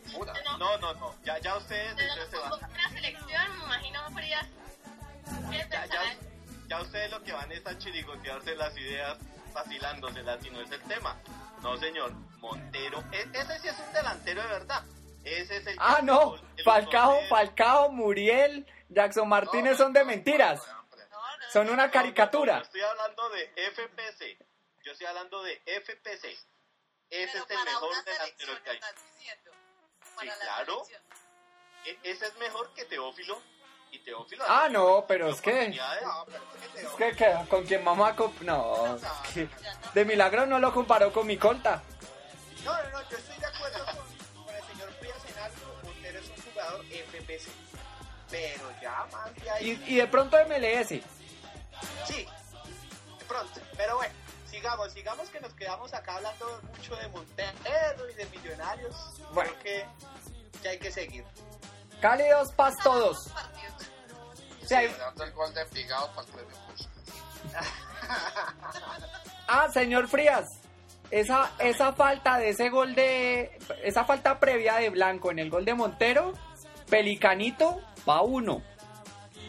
No, no, no, ya, ya ustedes entonces se van. una selección, me imagino Frías. ¿Qué Ya, ya, ya ustedes lo que van es a chirigotearse las ideas, vacilándoselas, y no es el tema. No, señor, Montero, e- ese sí es un delantero de verdad. Ese es el Ah, no, Falcao. Falcao, Muriel, Jackson Martínez No, son de no, mentiras. no, hombre. No, no, Son una caricatura. no, no, yo estoy hablando de FPC. Yo estoy hablando de FPC. Ese Pero es el mejor delantero que hay. Sí, claro. E- ese es mejor que Teófilo. Y Teófilo. Ah, no, pero es que- oportunidades. No, pero es que te Es que, que- con quien mamá no, es que de milagro no lo comparó con mi colta. No, no, no, yo estoy de acuerdo con, con el señor Frías en algo. Montero es un jugador FPC. Pero ya más de ahí. Y, y de pronto MLS. Sí, de pronto. Pero bueno, sigamos, sigamos que nos quedamos acá hablando mucho de Montero y de Millonarios. Bueno. Creo que, que hay que seguir. Cálidos paz todos. Sea, hay- el gol de Envigado para el premio ah, señor Frías. Esa, esa falta de ese gol de. Esa falta previa de Blanco en el gol de Montero. Pelicanito va uno.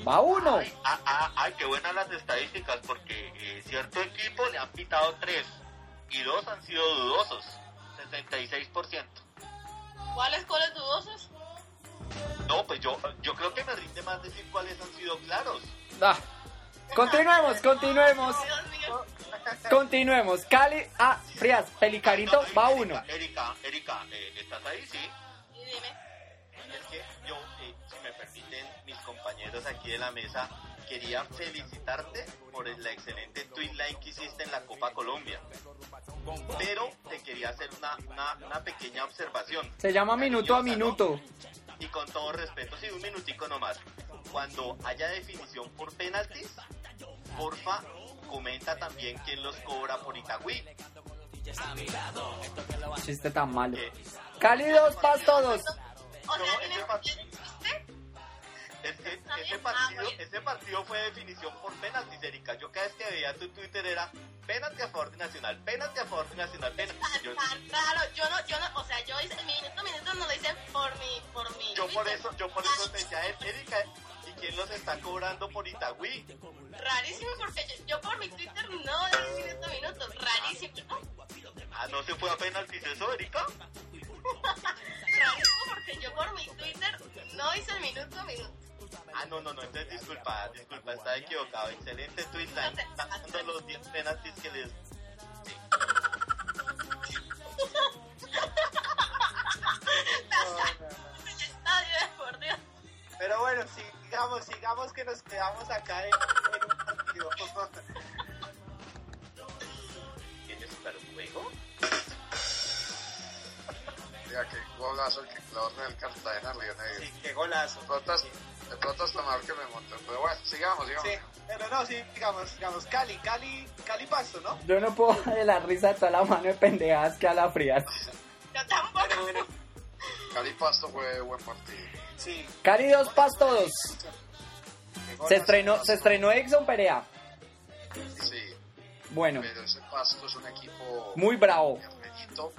Va uno. Ay, ah, ah, ay, qué buenas las estadísticas, porque eh, cierto equipo le han pitado tres y dos han sido dudosos. 66%. ¿Cuáles goles dudosos? No, pues yo, yo creo que me rinde más decir cuáles han sido claros. Ah. Continuemos, continuemos. Continuemos. Cali. Ah, Frías. Pelicanito Ay, va Erika, uno. Erika, Erika, eh, ¿estás ahí? Sí. Y dime. Compañeros aquí de la mesa, quería felicitarte por la excelente tweet line que hiciste en la Copa Colombia. Pero te quería hacer una, una, una pequeña observación. Se llama minuto a minuto. Y con todo respeto, sí, un minutico nomás. Cuando haya definición por penaltis, porfa, comenta también quién los cobra por Itagüí. Chiste tan malo. Cálidos paz todos. O No, sea, ese ¿tienes partido- ¿viste? Es que ese partido, ah, bueno. ese partido fue definición por penaltis, Erika. Yo cada vez que veía tu Twitter era penalti a favor de Nacional, penalti a favor de Nacional, penalti. Yo, raro. Yo no, yo no, o sea, yo hice minuto a minuto no lo hice por mi, por mi. yo por eso, yo por eso te decía, Erika, ¿y quién los está cobrando por Itagüí? Rarísimo porque yo, yo por mi Twitter no de minuto a minuto. Rarísimo. Ah, ¿no se fue a penaltis eso, Erika? <laughs> Rarísimo porque yo por mi Twitter no hice el minuto a minuto. Ah, no, no, no, entonces disculpa, disculpa, estaba equivocado. Excelente tweet line. Está dando los 10 penaltis que les. Digamos, digamos, Cali, Cali, Cali Pasto, ¿no? Yo no puedo <laughs> de la risa de toda la mano de pendejadas que a la frías. Yo tampoco. Pero bueno, Cali Pasto fue buen partido. sí. Cali 2 Pasto 2. qué golazo. Se estrenó, se estrenó Exxon Perea. Sí, Bueno, pero ese Pasto es un equipo muy bravo. guerrerito,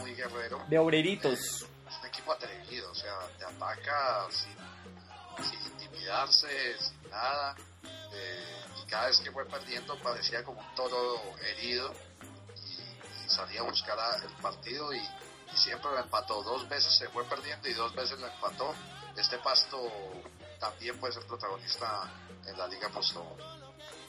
muy guerrero. De obreritos. Es un equipo atrevido, o sea, te ataca sin, sin intimidarse, sin nada. Eh, y cada vez que fue perdiendo parecía como un toro herido y, y salía a buscar a- el partido y, y siempre lo empató. Dos veces se fue perdiendo y dos veces lo empató. Este Pasto también puede ser protagonista en la Liga Postobón.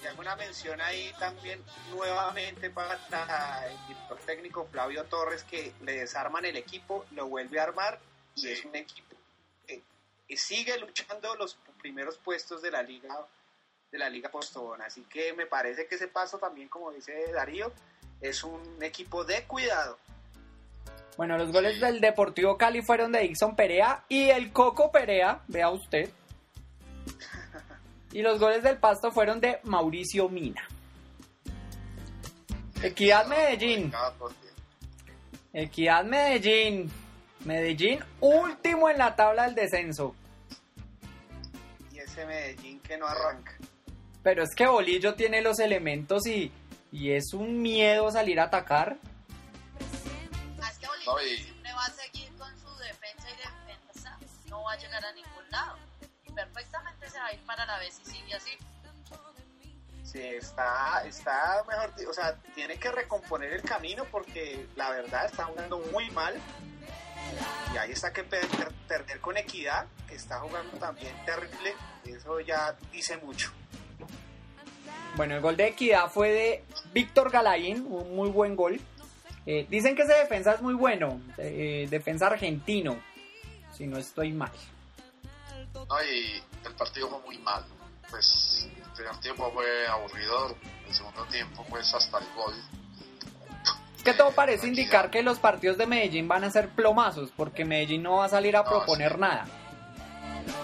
Y hago una mención ahí también nuevamente para el director técnico Flavio Torres que le desarman el equipo, lo vuelve a armar y Sí. es un equipo que sigue luchando los primeros puestos de la liga de la liga Postobón. Así que me parece que ese paso también, como dice Darío, es un equipo de cuidado. Bueno, los goles del Deportivo Cali fueron de Dixon Perea y el Coco Perea, vea usted. Y los goles del Pasto fueron de Mauricio Mina. Equidad Medellín. Equidad Medellín. Medellín último en la tabla del descenso. Y ese Medellín que no arranca. Pero es que Bolillo tiene los elementos y, y es un miedo salir a atacar. Es que y- siempre va a seguir con su defensa y defensa. No va a llegar a ningún lado. Y perfectamente se va a ir para la vez y sigue así. Sí, está, está mejor, o sea, tiene que recomponer el camino porque la verdad está jugando muy mal. Y ahí está que perder, perder con equidad, que está jugando también terrible. Eso ya dice mucho. Bueno, el gol de Equidad fue de Víctor Galaín, un muy buen gol. Eh, dicen que ese defensa es muy bueno, eh, defensa argentino, si no estoy mal. No, y el partido fue muy mal. Pues el primer tiempo fue aburridor, el segundo tiempo pues hasta el gol. Es que todo parece indicar que los partidos de Medellín van a ser plomazos, porque Medellín no va a salir a No, proponer sí. nada.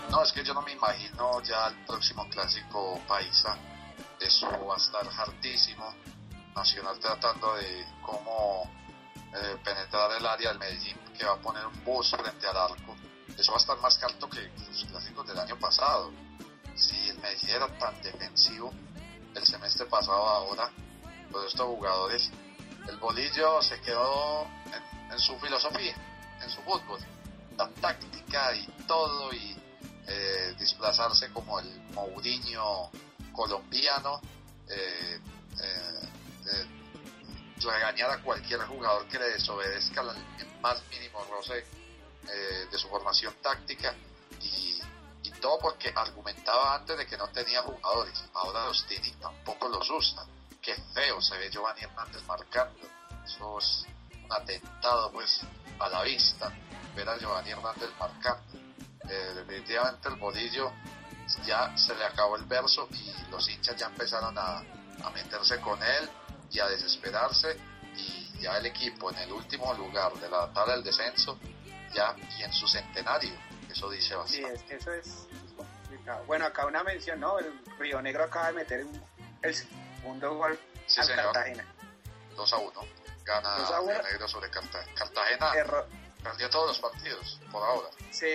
No, es que yo no me imagino ya el próximo clásico paisa. Eso va a estar hartísimo. Nacional tratando de cómo eh, penetrar el área del Medellín, que va a poner un bus frente al arco. Eso va a estar más alto que los clásicos del año pasado. Si el Medellín era tan defensivo el semestre pasado ahora, todos estos jugadores, el bolillo se quedó en, su filosofía, en su fútbol, la táctica y todo, y eh, desplazarse como el Mourinho colombiano, eh, eh, eh, regañar a cualquier jugador que le desobedezca el más mínimo roce eh, de su formación táctica y, y todo porque argumentaba antes de que no tenía jugadores, ahora los tiene y tampoco los usa. Qué feo se ve Giovanni Hernández marcando, eso es un atentado pues a la vista, ver a Giovanni Hernández marcando. Eh, definitivamente el bolillo ya se le acabó el verso y los hinchas ya empezaron a, a meterse con él y a desesperarse y ya el equipo en el último lugar de la tabla del descenso ya y en su centenario eso dice Sí, bastante es que eso es complicado. Bueno, acá una mención, ¿no? El Río Negro acaba de meter un- el segundo gol Sí. Cartagena. 2 a 1 gana 2 a 1. Río Negro sobre Cartagena Cartagena Error, perdió todos los partidos por ahora sí,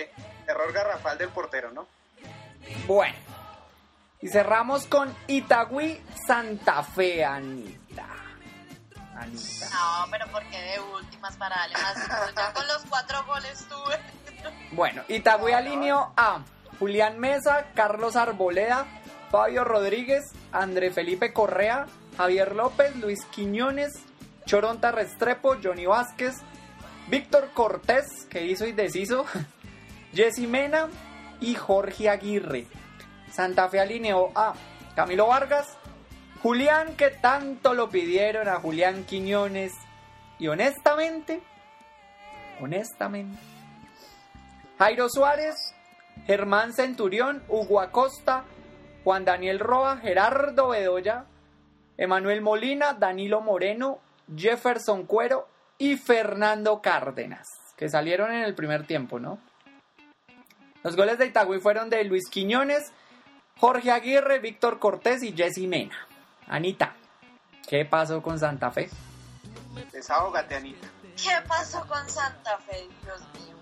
error garrafal del portero, ¿no? Bueno, y cerramos con Itagüí Santa Fe, Anita. Anita. No, pero porque de últimas para darle más? Ya con los cuatro goles tuve. Bueno, Itagüí alineó a Julián Mesa, Carlos Arboleda, Fabio Rodríguez, André Felipe Correa, Javier López, Luis Quiñones, Choronta Restrepo, Johnny Vázquez, Víctor Cortés, que hizo y deshizo, <laughs> Jessy Mena y Jorge Aguirre. Santa Fe alineó a Camilo Vargas, Julián, que tanto lo pidieron a Julián Quiñones, y honestamente, honestamente, Jairo Suárez, Germán Centurión, Hugo Acosta, Juan Daniel Roa, Gerardo Bedoya, Emanuel Molina, Danilo Moreno, Jefferson Cuero y Fernando Cárdenas, que salieron en el primer tiempo, ¿no? Los goles de Itagüí fueron de Luis Quiñones, Jorge Aguirre, Víctor Cortés y Jessy Mena. Anita, ¿qué pasó con Santa Fe? Desahógate, Anita. ¿Qué pasó con Santa Fe, Dios mío?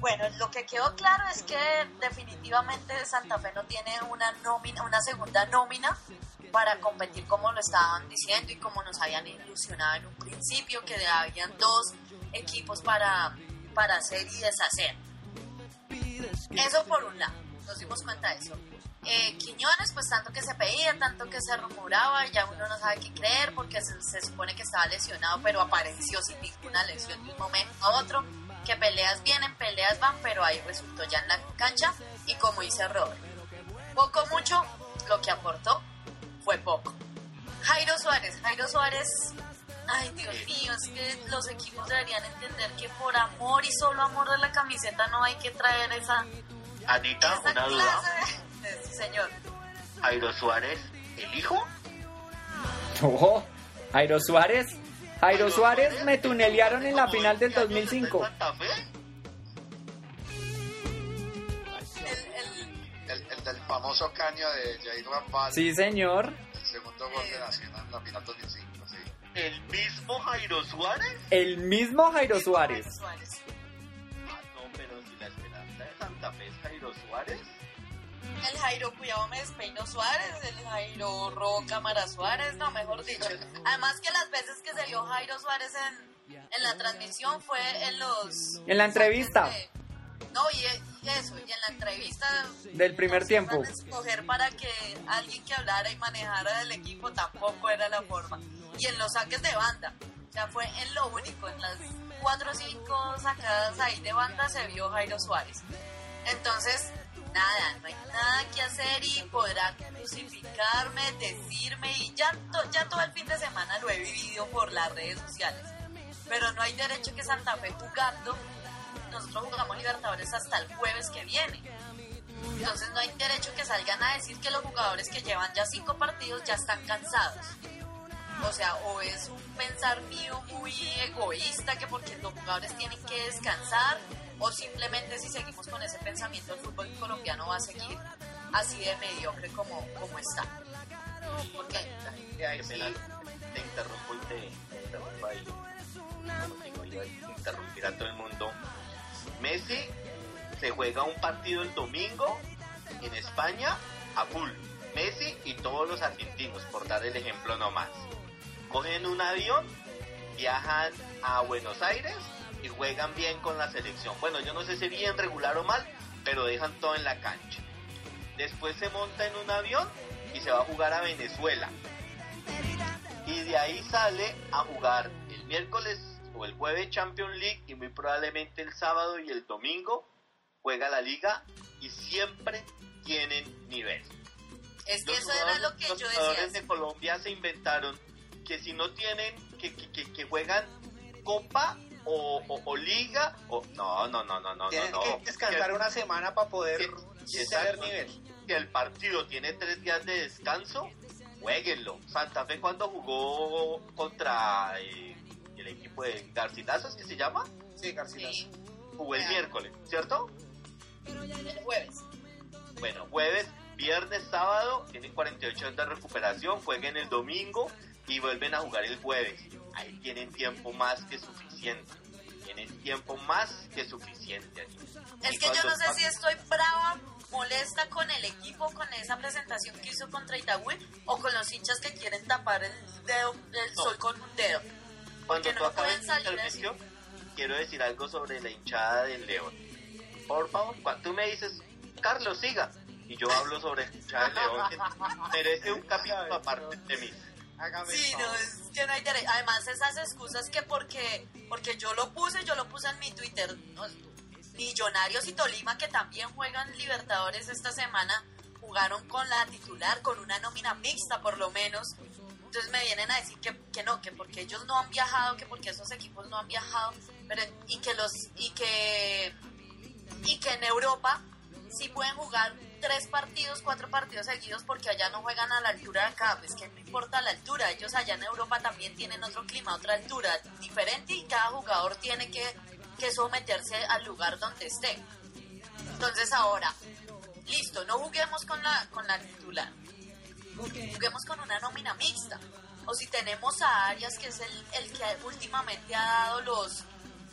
Bueno, lo que quedó claro es que definitivamente Santa Fe no tiene una nómina, una segunda nómina para competir como lo estaban diciendo y como nos habían ilusionado en un principio, que habían dos equipos para, para hacer y deshacer. Eso por un lado, nos dimos cuenta de eso. Eh, Quiñones, pues tanto que se pedía, tanto que se rumoraba, ya uno no sabe qué creer porque se, se supone que estaba lesionado, pero apareció sin ninguna lesión de un momento a otro. Que peleas vienen, peleas van, pero ahí resultó ya en la cancha y como dice Robert, poco mucho, lo que aportó fue poco. Jairo Suárez, Jairo Suárez, ay Dios mío, es que los equipos deberían entender que por amor y solo amor de la camiseta no hay que traer esa, Anita, esa una duda. clase de... Sí, señor. Jairo Suárez, ¿el hijo? Oh, Jairo Suárez. Jairo Suárez me tunelearon en la final del 20 años 2005. en Santa Fe. El, el- El, el del famoso caño de Jair Rambal, Sí, señor. el segundo gol de Nacional en la final 2005. ¿El mismo Jairo Suárez? El mismo Jairo Suárez. Suárez. Ah, no, pero si la esperanza de Santa Fe es Jairo Suárez. El Jairo Cuidado me despeino Suárez, el Jairo Ro Cámara Suárez, no, mejor dicho. Además que las veces que se vio Jairo Suárez en, en la transmisión fue en los... En la entrevista. de- no, y, y eso, y en la entrevista... Del primer tiempo. escoger para que alguien que hablara y manejara el equipo tampoco era la forma. Y en los saques de banda, o sea, fue en lo único, en las cuatro o cinco sacadas ahí de banda se vio Jairo Suárez. Entonces, nada, no hay nada que hacer y podrá crucificarme, decirme y ya, to- ya todo el fin de semana lo he vivido por las redes sociales. Pero no hay derecho que Santa Fe jugando, nosotros jugamos Libertadores hasta el jueves que viene. Entonces no hay derecho que salgan a decir que los jugadores que llevan ya cinco partidos ya están cansados. O sea, o es un pensar mío muy egoísta que porque los jugadores tienen que descansar, o simplemente si seguimos con ese pensamiento el fútbol colombiano va a seguir así de mediocre como, como está. Porque sí. te interrumpo y te, te interrumpo ahí. Digo, interrumpir a todo el mundo. Messi se juega un partido el domingo en España a full. Messi y todos los argentinos, por dar el ejemplo nomás. Cogen un avión, viajan a Buenos Aires y juegan bien con la selección. Bueno, yo no sé si bien regular o mal, pero dejan todo en la cancha. Después se monta en un avión y se va a jugar a Venezuela. Y de ahí sale a jugar el miércoles o el jueves Champions League y muy probablemente el sábado y el domingo juega la liga y siempre tienen nivel. es que Los eso era lo jugadores- que los yo jugadores decía. de Colombia se inventaron que si no tienen, que, que, que, que juegan copa o, o, o liga, o no, no, no, no, no, Tienen no, no. que descansar Que- una semana para poder exacto. nivel. que el partido tiene tres días de descanso, jueguenlo. Santa Fe cuando jugó contra eh, el equipo de Garcilaso, ¿es que se llama? Sí, Garcilaso. Sí, Jugó el Ya. miércoles, ¿cierto? el jueves. Bueno, jueves, viernes, sábado, tienen 48 horas de recuperación, jueguen el domingo y vuelven a jugar el jueves. Ahí tienen tiempo más que suficiente. Tienen tiempo más que suficiente. Es que yo no sé si estoy brava, molesta con el equipo, con esa presentación que hizo contra Itagüí, o con los hinchas que quieren tapar el dedo, el No. sol con un dedo. Cuando tú no acabes intervención, quiero decir algo sobre la hinchada del León. Por favor, cuando tú me dices, Carlos, siga, y yo hablo sobre la hinchada del León, que <laughs> merece un capítulo aparte de mí. Hágame Sí, no, es que no hay derecho. Además, esas excusas que porque, porque yo lo puse, yo lo puse en mi Twitter. ¿no? Millonarios y Tolima, que también juegan Libertadores esta semana, jugaron con la titular, con una nómina mixta por lo menos. Entonces me vienen a decir que, que no, que porque ellos no han viajado, que porque esos equipos no han viajado, pero y que los y que y que en Europa sí pueden jugar tres partidos, cuatro partidos seguidos porque allá no juegan a la altura de acá, pues que no importa la altura, ellos allá en Europa también tienen otro clima, otra altura diferente y cada jugador tiene que, que someterse al lugar donde esté. Entonces ahora, listo, no juguemos con la, con la titular, juguemos con una nómina mixta. O si tenemos a Arias, que es el, el que últimamente ha dado los,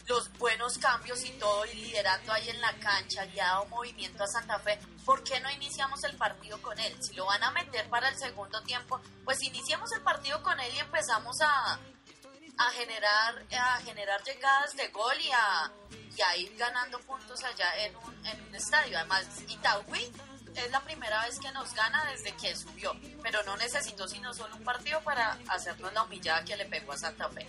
los buenos cambios y todo, y liderando ahí en la cancha, dado movimiento a Santa Fe, ¿por qué no iniciamos el partido con él? Si lo van a meter para el segundo tiempo, pues iniciamos el partido con él y empezamos a, a generar a generar llegadas de gol y a, ir ganando puntos allá en un, en un estadio. Además, Itagüí es la primera vez que nos gana desde que subió, pero no necesitó sino solo un partido para hacernos la humillada que le pegó a Santa Fe.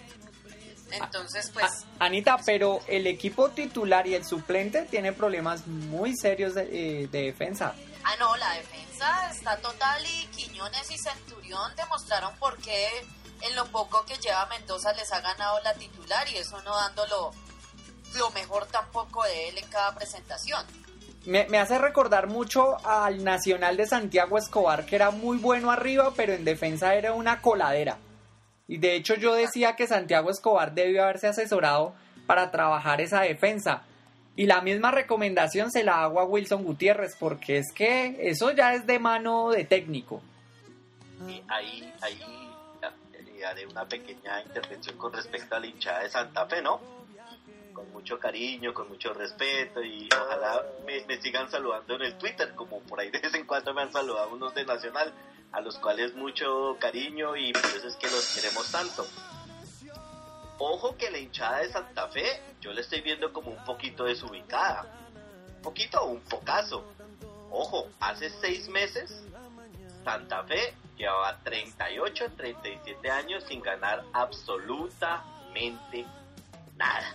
Entonces, pues... A- Anita, pero el equipo titular y el suplente tiene problemas muy serios de, eh, de defensa. Ah, no, la defensa está total y Quiñones y Centurión demostraron por qué en lo poco que lleva Mendoza les ha ganado la titular y eso no dándolo lo mejor tampoco de él en cada presentación. Me, me hace recordar mucho al Nacional de Santiago Escobar, que era muy bueno arriba, pero en defensa era una coladera. Y de hecho yo decía que Santiago Escobar debió haberse asesorado para trabajar esa defensa. Y la misma recomendación se la hago a Wilson Gutiérrez, porque es que eso ya es de mano de técnico. Y ahí, ahí haré una pequeña intervención con respecto a la hinchada de Santa Fe, ¿no? Con mucho cariño, con mucho respeto y ojalá me, me sigan saludando en el Twitter, como por ahí de vez en cuando me han saludado unos de Nacional, a los cuales mucho cariño y por eso es que los queremos tanto. Ojo que la hinchada de Santa Fe, yo la estoy viendo como un poquito desubicada. Un poquito o un pocazo. Ojo, hace seis meses Santa Fe llevaba 38, 37 años sin ganar absolutamente nada.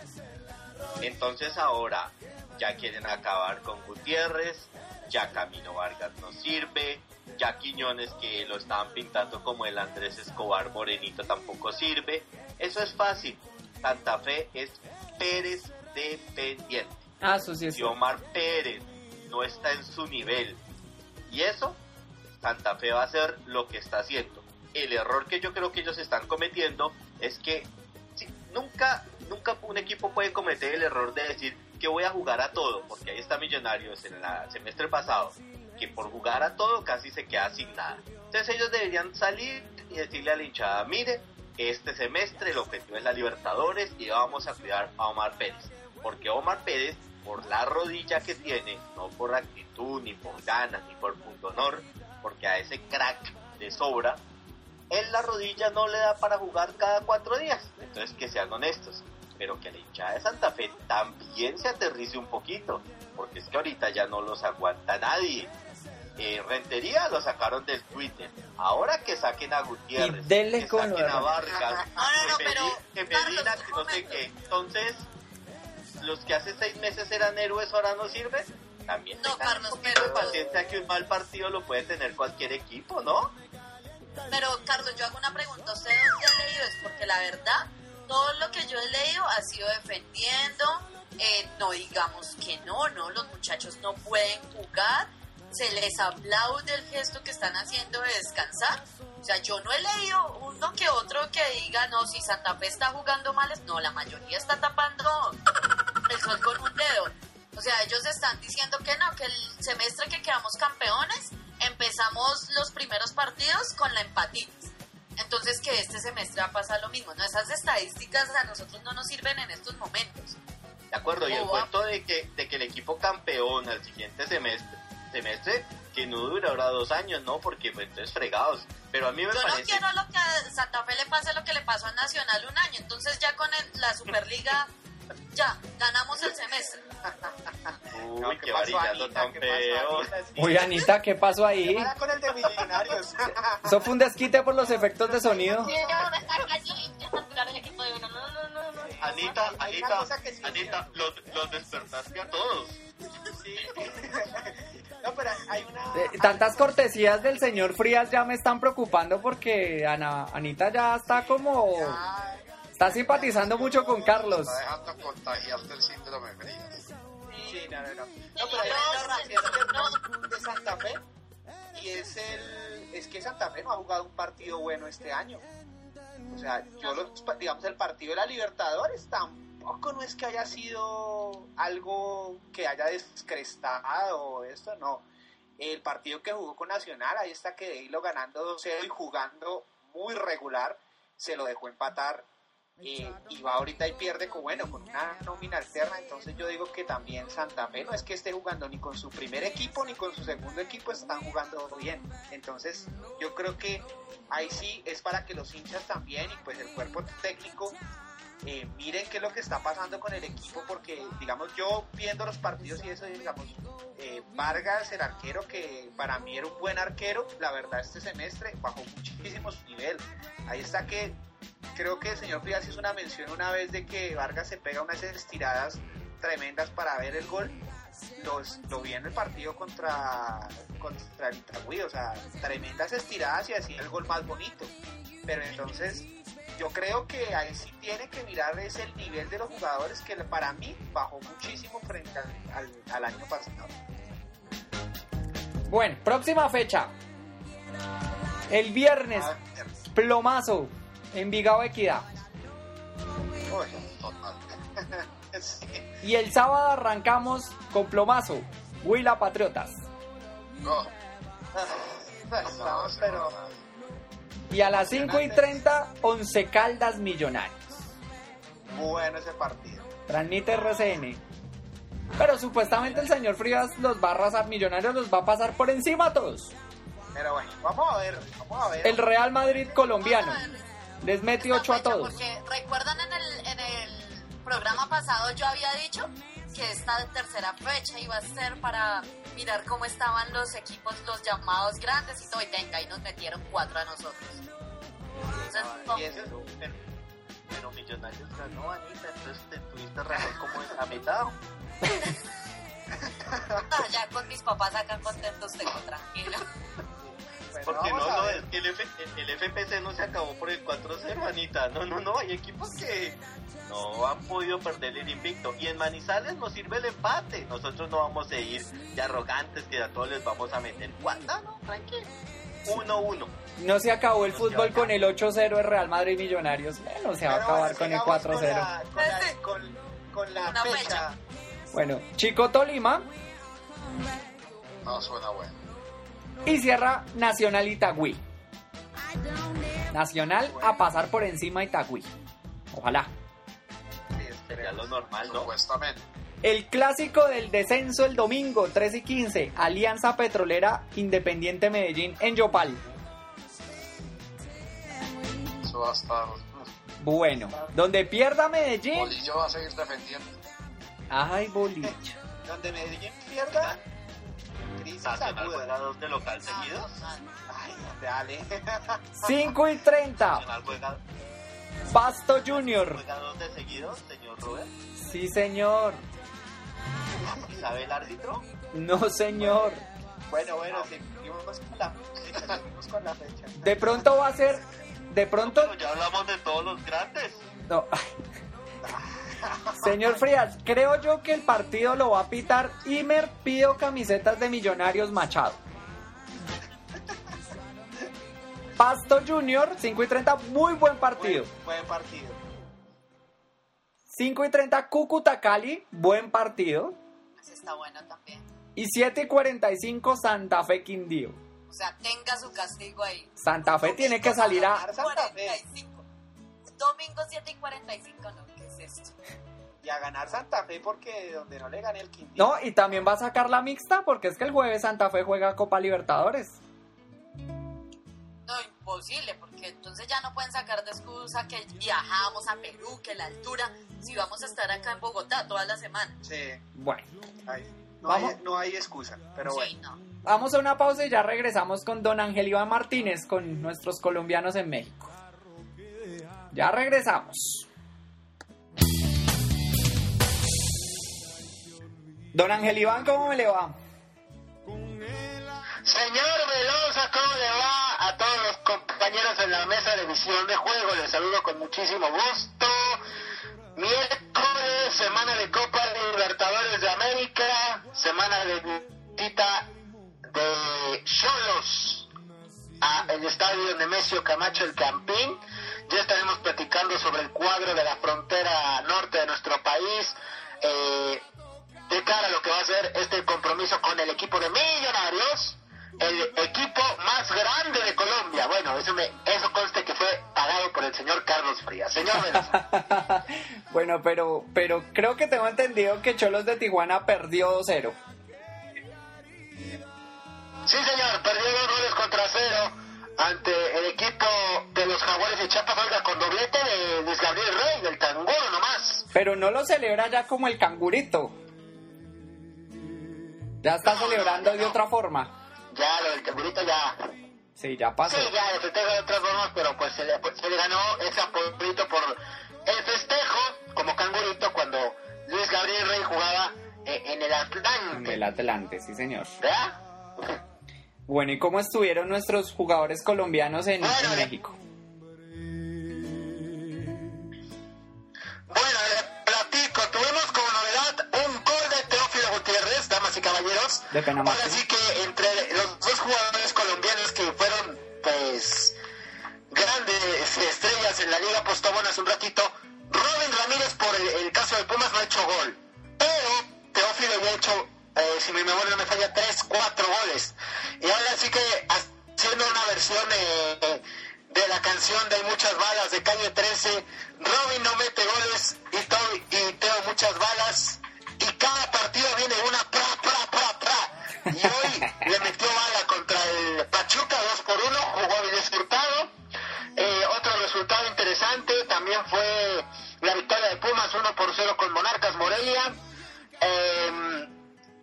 Entonces ahora ya quieren acabar con Gutiérrez, ya Camino Vargas no sirve, ya Quiñones que lo estaban pintando como el Andrés Escobar Morenito tampoco sirve. Eso es fácil. Santa Fe es Pérez dependiente. Ah, eso sí es. Si Omar Pérez no está en su nivel y eso, Santa Fe va a hacer lo que está haciendo. El error que yo creo que ellos están cometiendo es que sí, nunca, nunca un equipo puede cometer el error de decir que voy a jugar a todo, porque ahí está Millonarios en el semestre pasado, que por jugar a todo casi se queda sin nada. Entonces ellos deberían salir y decirle a la hinchada, mire, este semestre el objetivo es la Libertadores y vamos a cuidar a Omar Pérez, porque Omar Pérez, por la rodilla que tiene, no por actitud, ni por ganas, ni por punto honor, porque a ese crack de sobra, él la rodilla no le da para jugar cada cuatro días. Entonces que sean honestos, pero que la hinchada de Santa Fe también se aterrice un poquito, porque es que ahorita ya no los aguanta nadie. Eh, Rentería lo sacaron del Twitter. Ahora que saquen a Gutiérrez, Y denle que con saquen a Vargas, No, no, no, que, pero, Medina, que no sé qué. Entonces, los que hace seis meses eran héroes ahora no sirven. También No, Carlos, un pero- de paciencia que un mal partido lo puede tener cualquier equipo, ¿no? Pero, Carlos, yo hago una pregunta. ¿Usted dónde ha leído? Es porque la verdad, todo lo que yo he leído ha sido defendiendo. eh, no digamos que no, no, los muchachos no pueden jugar. Se les aplaude el gesto que están haciendo de descansar. O sea, yo no he leído uno que otro que diga, no, si Santa Fe está jugando mal, no, la mayoría está tapando el sol con un dedo. O sea, ellos están diciendo que no, que el semestre que quedamos campeones, empezamos los primeros partidos con la empatitis. Entonces que este semestre va a pasar lo mismo. No, esas estadísticas a nosotros no nos sirven en estos momentos. De acuerdo, y el Oh, cuento de que, de que el equipo campeón al siguiente semestre, semestre que no durará dos años, ¿no? Porque pues, entonces fregados. Pero a mí me Yo no parece... quiero lo que a Santa Fe le pase lo que le pasó a Nacional un año. Entonces ya con el- la Superliga <laughs> Ya, ganamos el semestre. Uy, No, qué pasó, varillazo Anita? tan ¿Qué pasó, feo. Anita? Sí. Uy, Anita, ¿qué pasó ahí? ¿Qué pasa con el de Millonarios? <laughs> Eso fue un desquite por los efectos de sonido. Sí, señor, está cayó y ya está el equipo de uno. No, no, no, no. Anita, Anita, Anita, los, los despertaste a todos. Sí. <laughs> No, pero hay una... Eh, tantas cortesías del señor Frías ya me están preocupando porque Ana, Anita ya está como... Está simpatizando mucho con Carlos. Está dejando contagiarte el síndrome Frías. Sí, no, no, no. No, pero hay una razón de Santa Fe y es el es que Santa Fe no ha jugado un partido bueno este año. O sea, yo los, digamos el partido de la Libertadores tampoco no es que haya sido algo que haya descrestado esto, no. El partido que jugó con Nacional, ahí está que hilo ganando 2-0 y jugando muy regular, se lo dejó empatar eh, y va ahorita y pierde con bueno con una nómina alterna entonces yo digo que también Santa Fe no es que esté jugando ni con su primer equipo ni con su segundo equipo están jugando bien. Entonces yo creo que ahí sí es para que los hinchas también y pues el cuerpo técnico eh, miren qué es lo que está pasando con el equipo porque digamos yo viendo los partidos y eso digamos eh, Vargas el arquero que para mí era un buen arquero la verdad este semestre bajó muchísimo su nivel. Ahí está que creo que el señor Frías hizo una mención una vez de que Vargas se pega unas estiradas tremendas para ver el gol. Los, lo vi en el partido contra, contra el Itagüí, o sea, tremendas estiradas y así el gol más bonito. Pero entonces, yo creo que ahí sí tiene que mirar es el nivel de los jugadores que para mí bajó muchísimo frente al, al- al año pasado. Bueno, próxima fecha. El viernes, A ver, plomazo, Envigado Equidad. uy, Total. <laughs> sí. Y el sábado arrancamos con plomazo, Huila Patriotas. No, <laughs> Estamos, pero Y a las 5 y 30, Once Caldas Millonarios. bueno ese partido. Transmite RCN. Pero supuestamente el señor Frías los va a arrasar, Millonarios los va a pasar por encima a todos. Pero bueno, vamos a ver, vamos a ver. El Real Madrid colombiano les Esta 8 a todos. Porque recuerdan en el, en el programa pasado yo había dicho que esta tercera fecha iba a ser para mirar cómo estaban los equipos, los llamados grandes y todo, y venga, y nos metieron cuatro a nosotros. Entonces, no, Y ese- Pero, pero Millonarios ganó, Anita, entonces te tuviste razón como es a mitad. <laughs> ah, ya con mis papás acá contentos tengo, tranquilo. Porque no, no, es que el, F- el FPC no se acabó por el 4-0, Anita. No, no, no, hay equipos que no han podido perder el invicto. Y en Manizales nos sirve el empate. Nosotros no vamos a ir de arrogantes que a todos les vamos a meter. No, no, tranquilo. 1-1. No se acabó el fútbol con el 8-0 de Real Madrid Millonarios. Bueno, se va a acabar con el sigamos 4-0. Con la, con la- con- con la fecha. fecha. Bueno, Chico Tolima no suena bueno. Y cierra Nacional Itagüí. Nacional a pasar por encima Itagüí. Ojalá. Sí, Sería lo normal, ¿no? Supuestamente. El clásico del descenso el domingo 3 y 15. Alianza Petrolera Independiente Medellín en Yopal. Eso va a estar. Bueno, donde pierda Medellín. Bolillo va a seguir defendiendo. Ay, bolillo. Donde Medellín pierda. Crisis Nacional juega aguda. dos de local seguidos. Ay, dale. <laughs> 5 y 30. Nacional juega, Pasto Junior. de seguidos, señor Robert. Sí, señor. ¿Y sabe el árbitro? No, señor. Bueno, bueno, seguimos con la, seguimos con la fecha. De pronto va a ser. De pronto. Pero ya hablamos de todos los grandes. No. Señor Frías, creo yo que el partido lo va a pitar Imer Pido Camisetas de Millonarios Machado. Pasto Junior, 5 y 30, muy buen partido. Buen, buen partido. 5 y 30, Cúcuta Cali, buen partido. Ese está bueno también. Y 7 y 45, Santa Fe Quindío. O sea, tenga su castigo ahí. Santa Fe tiene que salir a. ganar Santa Fe 45. Domingo 7 y 45, no, ¿qué es esto? Y a ganar Santa Fe porque donde no le gane el Quindío. No, y también va a sacar la mixta porque es que el jueves Santa Fe juega Copa Libertadores. No imposible, porque entonces ya no pueden sacar de excusa que viajamos a Perú, que la altura, si vamos a estar acá en Bogotá toda la semana. Sí, Bueno, ay, no, Vamos. hay, no hay excusa, pero sí, bueno. no. vamos a una pausa y ya regresamos con don Ángel Iván Martínez, con nuestros colombianos en México. Ya regresamos. Don Ángel Iván, ¿cómo le va? Señor Velosa, ¿cómo le va a todos los compañeros en la mesa de visión de juego? Les saludo con muchísimo gusto. Miércoles, semana de Copa Libertadores de América, semana de visita de Cholos a el estadio Nemesio Camacho El Campín. Ya estaremos platicando sobre el cuadro de la frontera norte de nuestro país. eh, de cara a lo que va a ser este compromiso con el equipo de Millonarios, el equipo más grande de Colombia. Bueno, eso, me, eso conste que fue pagado por el señor Carlos Frías. Señor <laughs> bueno, pero, pero creo que tengo entendido que Cholos de Tijuana perdió 2-0. sí señor, perdió dos goles contra cero ante el equipo de los Jaguares de Chiapas, oiga, con doblete de Luis Gabriel Rey, del Tanguro nomás. Pero no lo celebra ya como el cangurito. Ya está No, celebrando no, de otra forma. Ya, lo del Tangurito ya, Sí, ya pasó. Sí, ya, el festejo de otras formas, pero pues se le, pues, se le ganó ese apoyito por el festejo como cangurito cuando Luis Gabriel Rey jugaba eh, en el En Atlante. el Atlante, sí señor. ¿Verdad? Bueno, ¿y cómo estuvieron nuestros jugadores colombianos en, en Bueno, México? Bueno, le platico, tuvimos como novedad un gol de Teófilo Gutiérrez, damas y caballeros. De pena Ahora máxima. sí que entre los dos jugadores colombianos que fueron, pues, grandes estrellas en la Liga Postobón hace un ratito, Robin Ramírez por el, el caso de Pumas no ha hecho gol, pero Teófilo ya ha hecho, eh, si mi memoria no me falla, tres, cuatro goles. Y ahora sí que haciendo una versión eh, de la canción de Hay muchas balas de Calle 13, Robin no mete goles y, y Teo muchas balas. Y cada partido viene una. Y hoy le metió bala contra el Pachuca 2 por 1, jugó a Hurtado. Eh, otro resultado interesante también fue la victoria de Pumas 1 por 0 con Monarcas Morelia. Eh,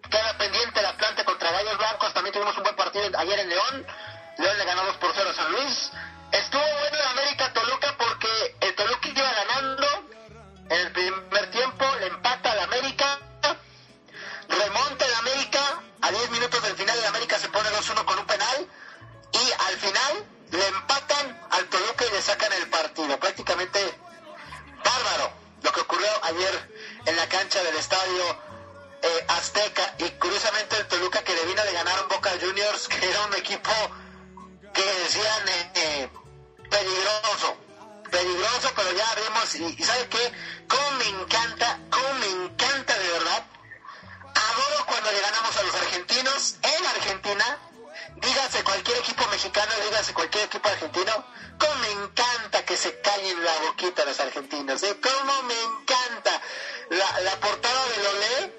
queda pendiente la planta contra Gallos Blancos. También tuvimos un buen partido ayer en León. León le ganó 2 por 0 a San Luis. Estuvo bueno el América Toluca sacan el partido. Prácticamente bárbaro lo que ocurrió ayer en la cancha del estadio eh, Azteca y curiosamente el Toluca que le vino de ganar un Boca Juniors <laughs> que era un equipo que decían eh, eh, peligroso, peligroso, pero ya vemos, y, y ¿sabe qué? Cómo me encanta, cómo me encanta de verdad. Adoro cuando le ganamos a los argentinos en Argentina, dígase cualquier equipo mexicano, dígase cualquier equipo argentino, cómo me encanta que se callen la boquita los argentinos, ¿eh? Cómo me encanta. La, la portada de Lolé,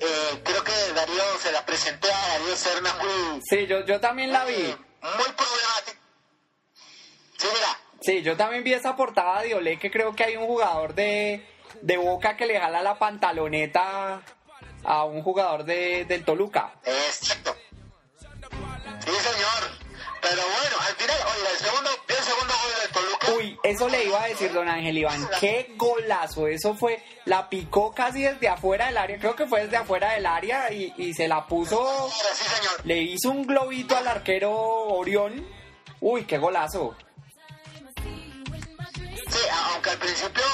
eh, creo que Darío se la presenté a Darío Serna muy, Sí, yo, yo también la vi. muy problemática. Sí, mira, Sí, yo también vi esa portada de Olé que creo que hay un jugador de, de Boca que le jala la pantaloneta a un jugador de, del Toluca. exacto. Sí, señor. Pero bueno, al final, oiga, el segundo, el segundo gol de Toluca. Uy, eso le iba a decir don Ángel Iván. Qué golazo, eso fue. La picó casi desde afuera del área, creo que fue desde afuera del área y, y se la puso. Sí, señor. Le hizo un globito al arquero Orión. Uy, qué golazo. Sí, aunque al principio,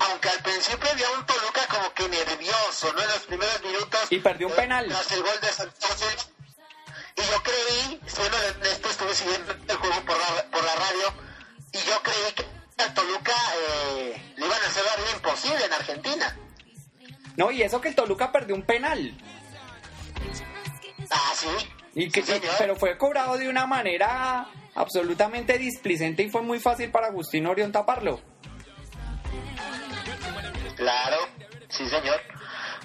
aunque al principio había un Toluca como que nervioso, ¿no? En los primeros minutos. Y perdió un eh, penal. Tras el gol de Santos. Y yo creí, siendo honesto, estuve siguiendo el juego por la, por la radio, y yo creí que al Toluca eh, le iban a hacer la vida imposible en Argentina. No, y eso que el Toluca perdió un penal. Ah, sí. Y que, Sí, pero fue cobrado de una manera absolutamente displicente y fue muy fácil para Agustín Orión taparlo. Claro, sí, señor.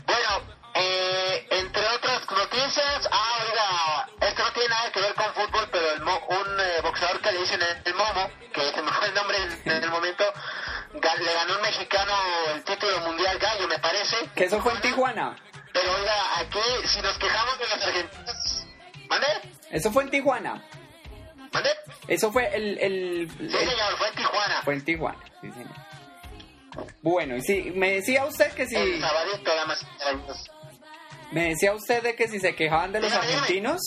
Bueno, eh, entre otras noticias, ah, oiga, esto no tiene nada que ver con fútbol, pero el mo- un eh, boxeador que le dicen el Momo, que se me <laughs> fue el nombre en el momento, le ganó un mexicano el título mundial gallo, me parece. Que eso fue en Tijuana. Pero oiga, aquí, si nos quejamos de los argentinos... ¿Mande? Eso fue en Tijuana. ¿Mande? Eso fue el... el, Sí, el- señor, fue en Tijuana. fue en Tijuana. sí, señor. Bueno, y sí, me decía usted que El si... sabadito, damas y caballeros. Me decía usted de que si se quejaban de los Dígame, argentinos.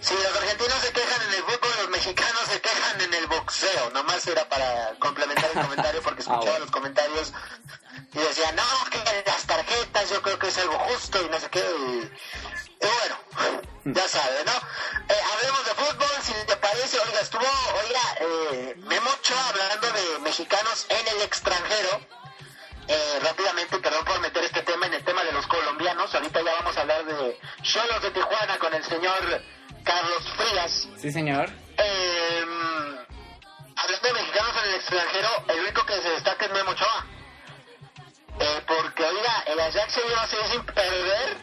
Si los argentinos se quejan en el fútbol, los mexicanos se quejan en el boxeo. Nomás era para complementar el <laughs> comentario porque escuchaba Ah, bueno. los comentarios y decían, no, que las tarjetas yo creo que es algo justo y no sé qué. Y, y bueno, ya sabe, ¿no? Eh, hablemos de fútbol, si te parece. Oiga, estuvo, oiga, eh, Memo Ochoa hablando de mexicanos en el extranjero. Eh, rápidamente, perdón por meter este tema en el tema de los colombianos. Ahorita ya vamos a hablar de Cholos de Tijuana con el señor Carlos Frías. Sí, señor. Eh, hablando de mexicanos en el extranjero, el único que se destaca es Memo Ochoa. Eh, porque, oiga, el Ajax se lleva seis sin perder.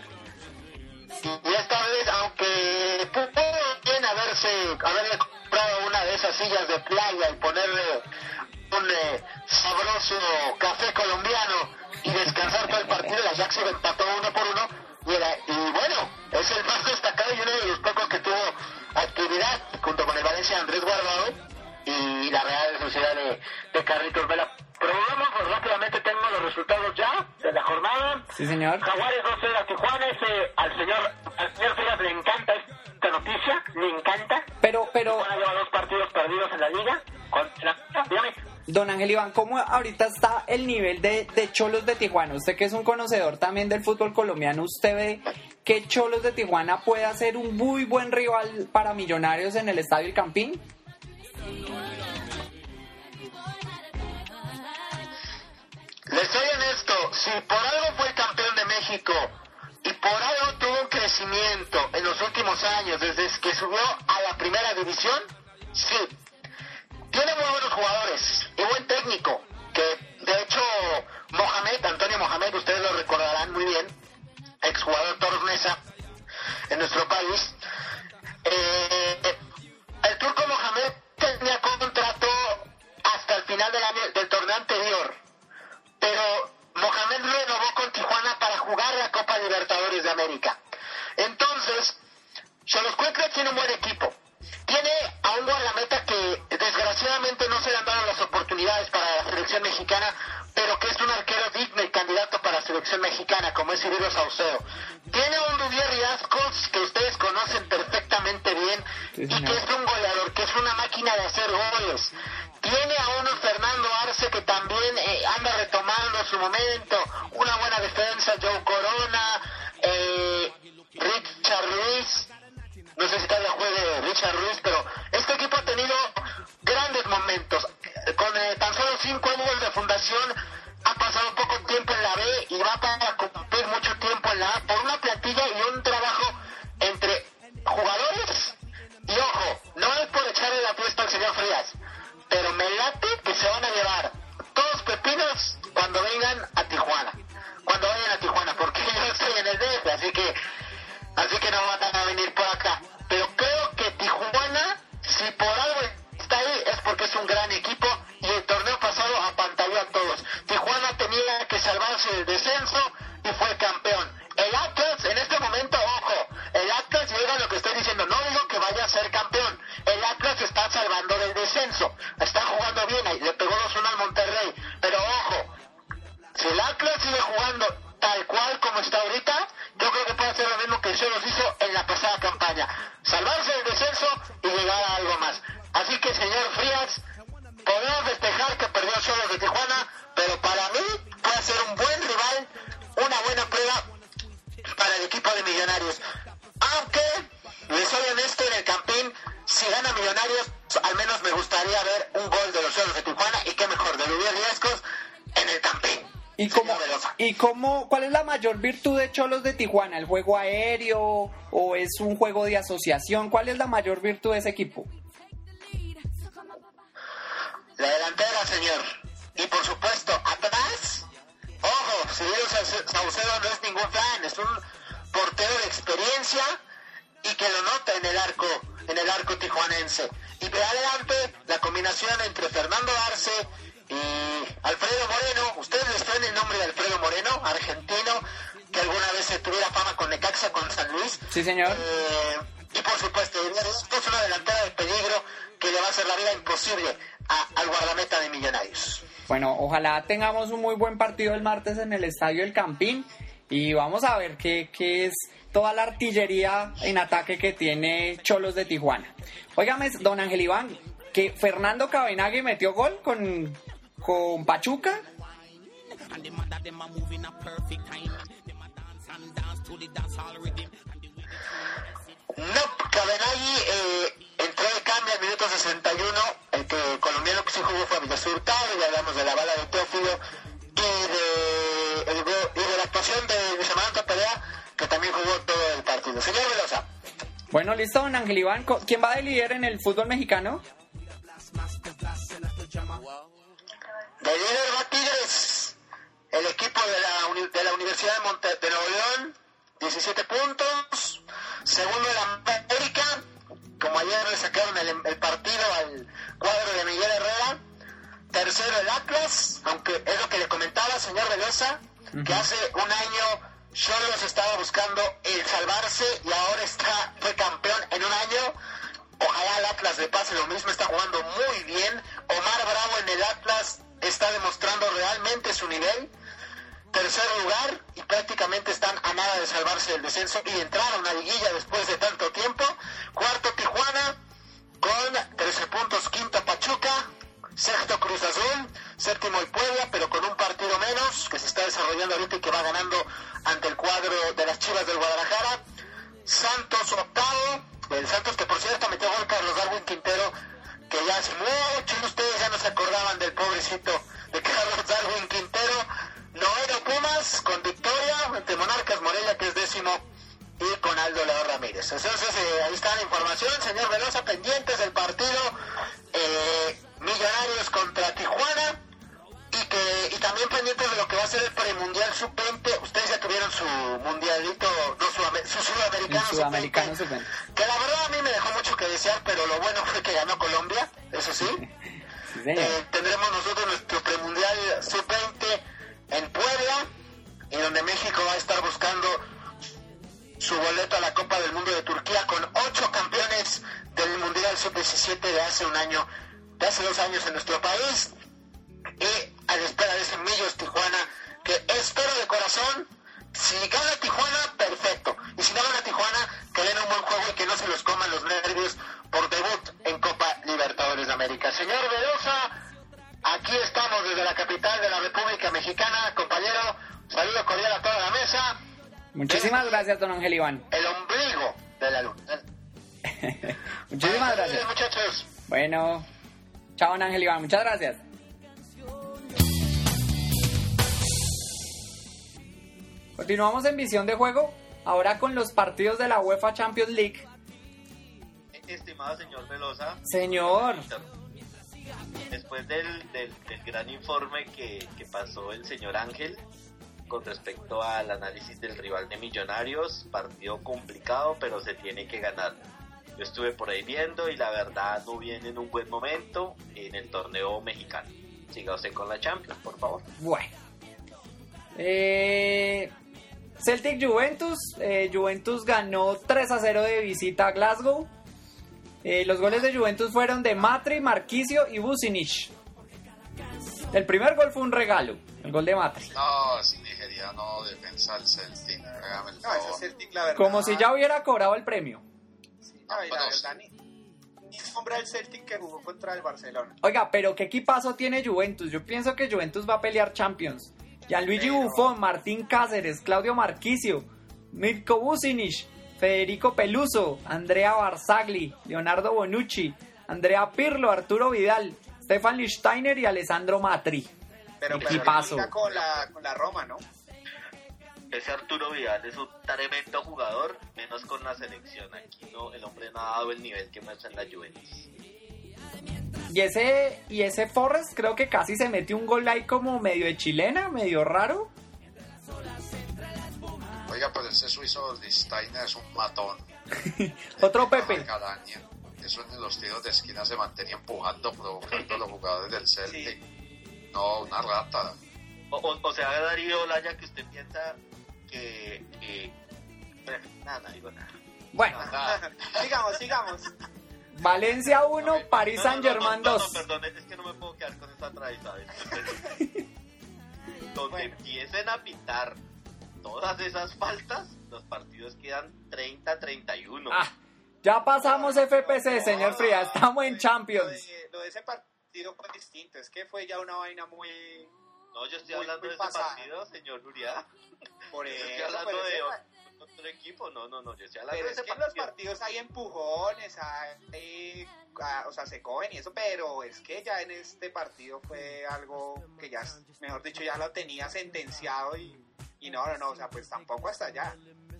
Y esta vez, aunque pudo bien haberse, haberle comprado una de esas sillas de playa y ponerle un eh, sabroso café colombiano y descansar todo el partido, el Ajax se lo empató uno por uno. Y, era- y bueno, es el más destacado y uno de los pocos que tuvo actividad junto con el Valencia Andrés Guardado y la Real Sociedad de, de Carlitos Vela. Pero vamos, pues rápidamente tengo los resultados ya de la jornada. Sí, señor. Jaguares 2-0 a Tijuana, ese, al señor, al señor Frías le encanta esta noticia, le encanta. Pero, pero, lleva dos partidos perdidos en la liga. Con la, dígame. don Ángel Iván, ¿cómo ahorita está el nivel de, de Cholos de Tijuana? Usted que es un conocedor también del fútbol colombiano, ¿usted ve que Cholos de Tijuana puede ser un muy buen rival para Millonarios en el Estadio El Campín? Les soy honesto, si por algo fue campeón de México y por algo tuvo un crecimiento en los últimos años, desde que subió a la primera división, sí. Tiene muy buenos jugadores y buen técnico, que de hecho Mohamed, Antonio Mohamed, ustedes lo recordarán muy bien, exjugador Toros Mesa en nuestro país. Eh, el turco Mohamed tenía contrato hasta el final del año del torneo anterior pero Mohamed renovó con Tijuana para jugar la Copa Libertadores de América. Entonces, Cholos tiene un buen equipo. Tiene a un guardameta que desgraciadamente no se le han dado las oportunidades para la selección mexicana, pero que es un arquero digno y candidato para la selección mexicana, como es Cirilo Saucedo. Tiene a un Duvier Riascos que ustedes conocen perfectamente bien Sí, y que es un goleador, que es una máquina de hacer goles. Tiene a uno Fernando Arce que también eh, anda retomando su momento. Una buena defensa, Joe Corona, eh, Richard Ruiz. No sé si todavía juegue Richard Ruiz, pero este equipo ha tenido grandes momentos. Con eh, tan solo cinco años de fundación ha pasado poco tiempo en la B y va para cumplir mucho tiempo en la A por Cholos de Tijuana? ¿El juego aéreo o es un juego de asociación? ¿Cuál es la mayor virtud de ese equipo? Tengamos un muy buen partido el martes en el Estadio El Campín y vamos a ver qué, qué es toda la artillería en ataque que tiene Cholos de Tijuana. Óigame, don Ángel Iván, que Fernando Cabenagui metió gol con, con Pachuca. No, Cabenagui eh, entró de cambio al minuto 61. El que colombiano que sí jugó fue Villasur Hurtado, ya hablamos de la bala de Teófilo y de, el go- y de la actuación de Luis Perea, que también jugó todo el partido. Señor Velosa, Bueno, listo, don Ángel Iván. ¿Quién va de líder en el fútbol mexicano? de líder va Tigres, el equipo de la, de la Universidad de, Monte- de Nuevo León, 17 puntos. Segundo el América, como ayer le sacaron el, el partido al cuadro de Miguel Herrera. Tercero el Atlas, aunque es lo que le comentaba, señor Velosa, que hace un año Cholos estaba buscando el salvarse y ahora está fue campeón en un año. Ojalá al Atlas le pase lo mismo, está jugando muy bien. Omar Bravo en el Atlas está demostrando realmente su nivel. Tercer lugar y prácticamente están a nada de salvarse del descenso y entrar a una liguilla después de tanto tiempo. Cuarto Tijuana con 13 puntos. Quinto Pachuca. Sexto Cruz Azul. Séptimo el Puebla, pero con un partido menos que se está desarrollando ahorita y que va ganando ante el cuadro de las Chivas del Guadalajara. Santos octavo. El Santos que por cierto metió gol Carlos Darwin Quintero, que ya hace muchos de ustedes ya no se acordaban del pobrecito de Carlos Darwin Quintero. Noveno Pumas con victoria ante Monarcas Morelia que es décimo y con Aldo León Ramírez. Entonces eh, ahí está la información, señor Velosa, pendientes del partido eh, Millonarios contra Tijuana y que y también pendientes de lo que va a ser el premundial sub-20. Ustedes ya tuvieron su mundialito, no su, su sudamericano, sudamericano sub-20, sub-20. que la verdad a mí me dejó mucho que desear, pero lo bueno fue que ganó Colombia, eso sí. <laughs> Eh, tendremos nosotros nuestro premundial sub-20 en Puebla, y donde México va a estar buscando su boleto a la Copa del Mundo de Turquía con ocho campeones del Mundial sub-17 de hace un año, de hace dos años en nuestro país. Y a la espera de ese Millos Tijuana, que espero de corazón, si gana Tijuana, perfecto. Y si no gana Tijuana, que den un buen juego y que no se los coman los nervios por debut en Copa Libertadores de América. Señor Velosa, aquí estamos desde la capital de la República Mexicana, compañero. Saludo cordial a toda la mesa. Muchísimas gracias, don Ángel Iván. El ombligo de la luna. <laughs> Muchísimas Buenas gracias. muchachos. Bueno, chao, don Ángel Iván. Muchas gracias. Continuamos en visión de juego, ahora con los partidos de la UEFA Champions League. Estimado señor Velosa, Señor, después del, gran informe que, que pasó el señor Ángel con respecto al análisis del rival de Millonarios, partido complicado, pero se tiene que ganar. Yo estuve por ahí viendo y la verdad no viene en un buen momento en el torneo mexicano. Siga usted con la Champions, por favor. bueno. Eh, Celtic Juventus, eh, Juventus ganó 3 a 0 de visita a Glasgow. Eh, los goles de Juventus fueron de Matri, Marquisio y Bucinich. El primer gol fue un regalo, el gol de Matri. No, es nigeriano, defensa del Celtic. El No, ese. Celtic, la verdad. Como si ya hubiera cobrado el premio. No, y la verdad, ni, ni sombra del Celtic que jugó contra el Barcelona. Oiga, pero ¿qué equipazo tiene Juventus? Yo pienso que Juventus va a pelear Champions. Gianluigi Pero- Buffon, Martín Cáceres, Claudio Marquisio, Mirko Bucinich, Federico Peluso, Andrea Barzagli, Leonardo Bonucci, Andrea Pirlo, Arturo Vidal, Stefan Lichtsteiner y Alessandro Matri. Pero, pero Equipazo. liga con la, con la Roma, ¿no? Ese Arturo Vidal es un tremendo jugador, menos con la selección. Aquí no, el hombre no ha dado el nivel que muestra en la Juventus. Y ese, y ese Forrest creo que casi se metió un gol ahí como medio de chilena, medio raro. Oiga, pero ese suizo Listainer es un matón. <laughs> Otro Pepe. Cadaña. Eso en los tiros de esquina se mantenía empujando, provocando a los jugadores del Celtic. No, una rata. O, o, o sea, Darío Laya, que usted piensa que... que... Bueno, nada, no digo nada. Bueno, Nada. <laughs> sigamos, sigamos. Valencia 1, No, París no, Saint Germain no, no, 2. No, perdón, es que no me puedo quedar con esta atrás, ¿sabes? <laughs> Donde Bueno. empiecen a pitar todas esas faltas, los partidos quedan 30-31. Ah, ya pasamos FPC, señor Frías. Estamos en Lo Champions. de, lo de ese partido fue distinto. Es que fue ya una vaina muy. no, yo estoy muy- hablando muy de ese pasada. partido, señor Nuria. Por Yo estoy eso, hablando pero de ese- otro equipo. No, no, no, yo estoy hablando Pero de es ese que en los partido. partidos hay empujones, hay, o sea, se cogen y eso, pero es que ya en este partido fue algo que ya, mejor dicho, ya lo tenía sentenciado y, y no, no, no, o sea, pues tampoco hasta allá.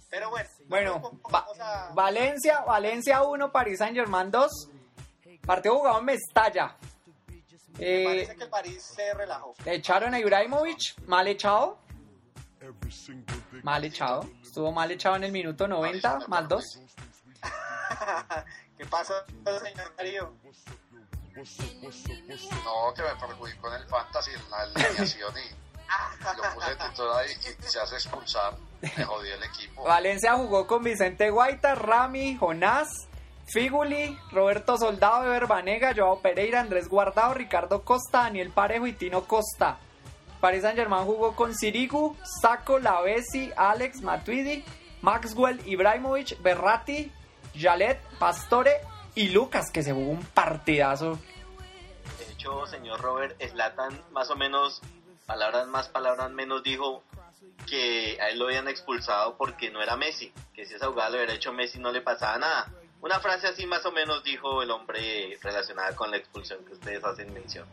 Pero bueno, Bueno, Va- a- Valencia, Valencia 1, París Saint Germain 2. Partido jugado en Mestalla. me Eh, parece que el París se relajó. le echaron a Ibrahimovic, mal echado. Mal echado. Estuvo mal echado en el minuto 90, más 2. ¿Qué pasó, señor Darío? No, que me perjudicó en el fantasy, en la alineación y lo puse titular y, y se hace expulsar. Me jodió el equipo. Valencia jugó con Vicente Guaita, Rami, Jonás, Figuli, Roberto Soldado, Eber Banega, Joao Pereira, Andrés Guardado, Ricardo Costa, Daniel Parejo y Tino Costa. Paris Saint Germain jugó con Sirigu, Saco, Lavesi, Alex, Matuidi, Maxwell, Ibrahimovic, Berratti, Jalet, Pastore y Lucas, que se jugó un partidazo. De hecho, señor Robert, Slatan más o menos, palabras más, palabras menos, dijo que a él lo habían expulsado porque no era Messi, que si esa jugada lo hubiera hecho Messi no le pasaba nada. Una frase así más o menos dijo el hombre relacionada con la expulsión que ustedes hacen mención.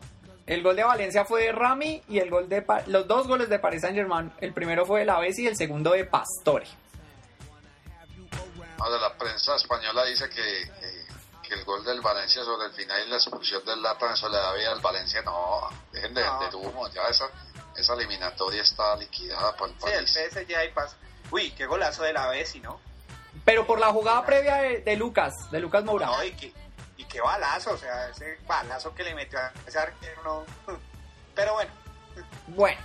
El gol de Valencia fue de Rami y el gol de Pa- los dos goles de Paris Saint Germain. El primero fue de Lavesi y el segundo de Pastore. Ahora, la prensa española dice que, que, que el gol del Valencia sobre el final y la expulsión del Lata en soledad vida al Valencia, no, dejen de No. vender humo, ya esa, esa eliminatoria está liquidada por el Sí, el París. PSG ahí pasa. Uy, qué golazo de la Bessi, ¿no? Pero por la jugada previa de, de Lucas, de Lucas Moura. No, y qué, y qué balazo, o sea, ese balazo que le metió a ese arquero, no. <laughs> Pero bueno, Bueno,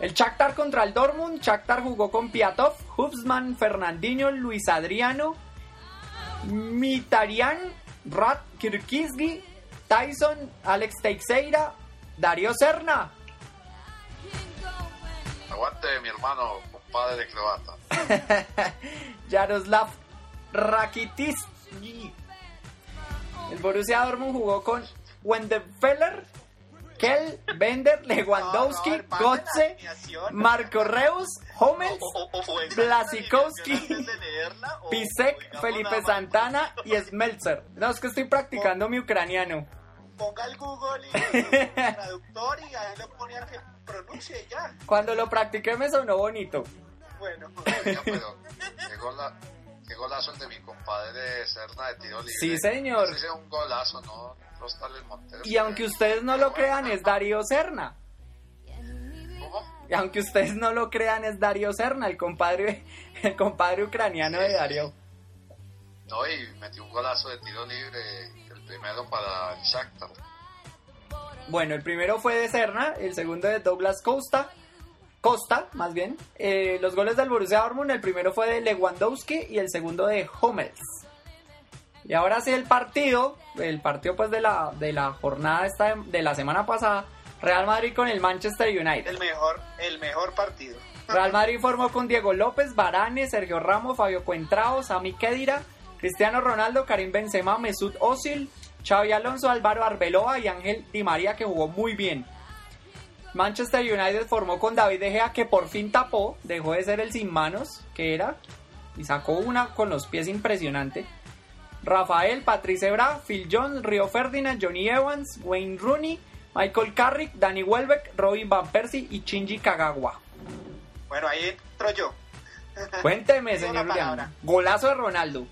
el Shakhtar contra el Dortmund. Shakhtar jugó con Piatov, Hubsman, Fernandinho, Luis Adriano, Mitarian, Rat Kirkizgi, Tyson, Alex Teixeira, Darío Serna. Aguante mi hermano, compadre croata. <laughs> Yaroslav Rakitic. El Borussia Dortmund jugó con Wendefeller, Kell, Bender, Lewandowski, No, no, la alineación. Marco Reus, Hummels, O- o- o fue esa Blasikowski, Pisek, Felipe. Santana y <laughs> Smeltzer. No, es que estoy practicando mi ucraniano. ponga el Google y <laughs> el traductor y ahí lo pone a que pronuncie ya. Cuando lo practiqué me sonó bonito. Bueno, Oiga, pero qué, gola- qué golazo el de mi compadre Serna de tiro libre. Sí, señor. Ese es un golazo, ¿no? No está el Montero. Y aunque ustedes no lo crean, es Darío Serna. ¿Cómo? Y aunque ustedes no lo crean, es Darío Serna, el compadre, el compadre ucraniano de Darío. No, y metió un golazo de tiro libre, el primero para el Shakhtar. Bueno, el primero fue de Serna, el segundo de Douglas Costa. Costa, más bien. Eh, los goles del Borussia Dortmund, el primero fue de Lewandowski y el segundo de Hummels. Y ahora sí el partido, el partido pues de la, de la jornada esta de, la semana pasada, Real Madrid con el Manchester United. el mejor, el mejor partido. Real Madrid formó con Diego López, Varane, Sergio Ramos, Fabio Cuentrao, Sami Khedira, Cristiano Ronaldo, Karim Benzema, Mesut Özil, Xavi Alonso, Álvaro Arbeloa y Ángel Di María que jugó muy bien. Manchester United formó con David De Gea que por fin tapó, dejó de ser el sin manos que era y sacó una con los pies impresionante. Rafael, Patrice Ebra, Phil Jones, Rio Ferdinand, Johnny Evans, Wayne Rooney, Michael Carrick, Danny Welbeck, Robin Van Persie y Shinji Kagawa. Bueno, ahí entro yo. Cuénteme, señor. Golazo de Ronaldo.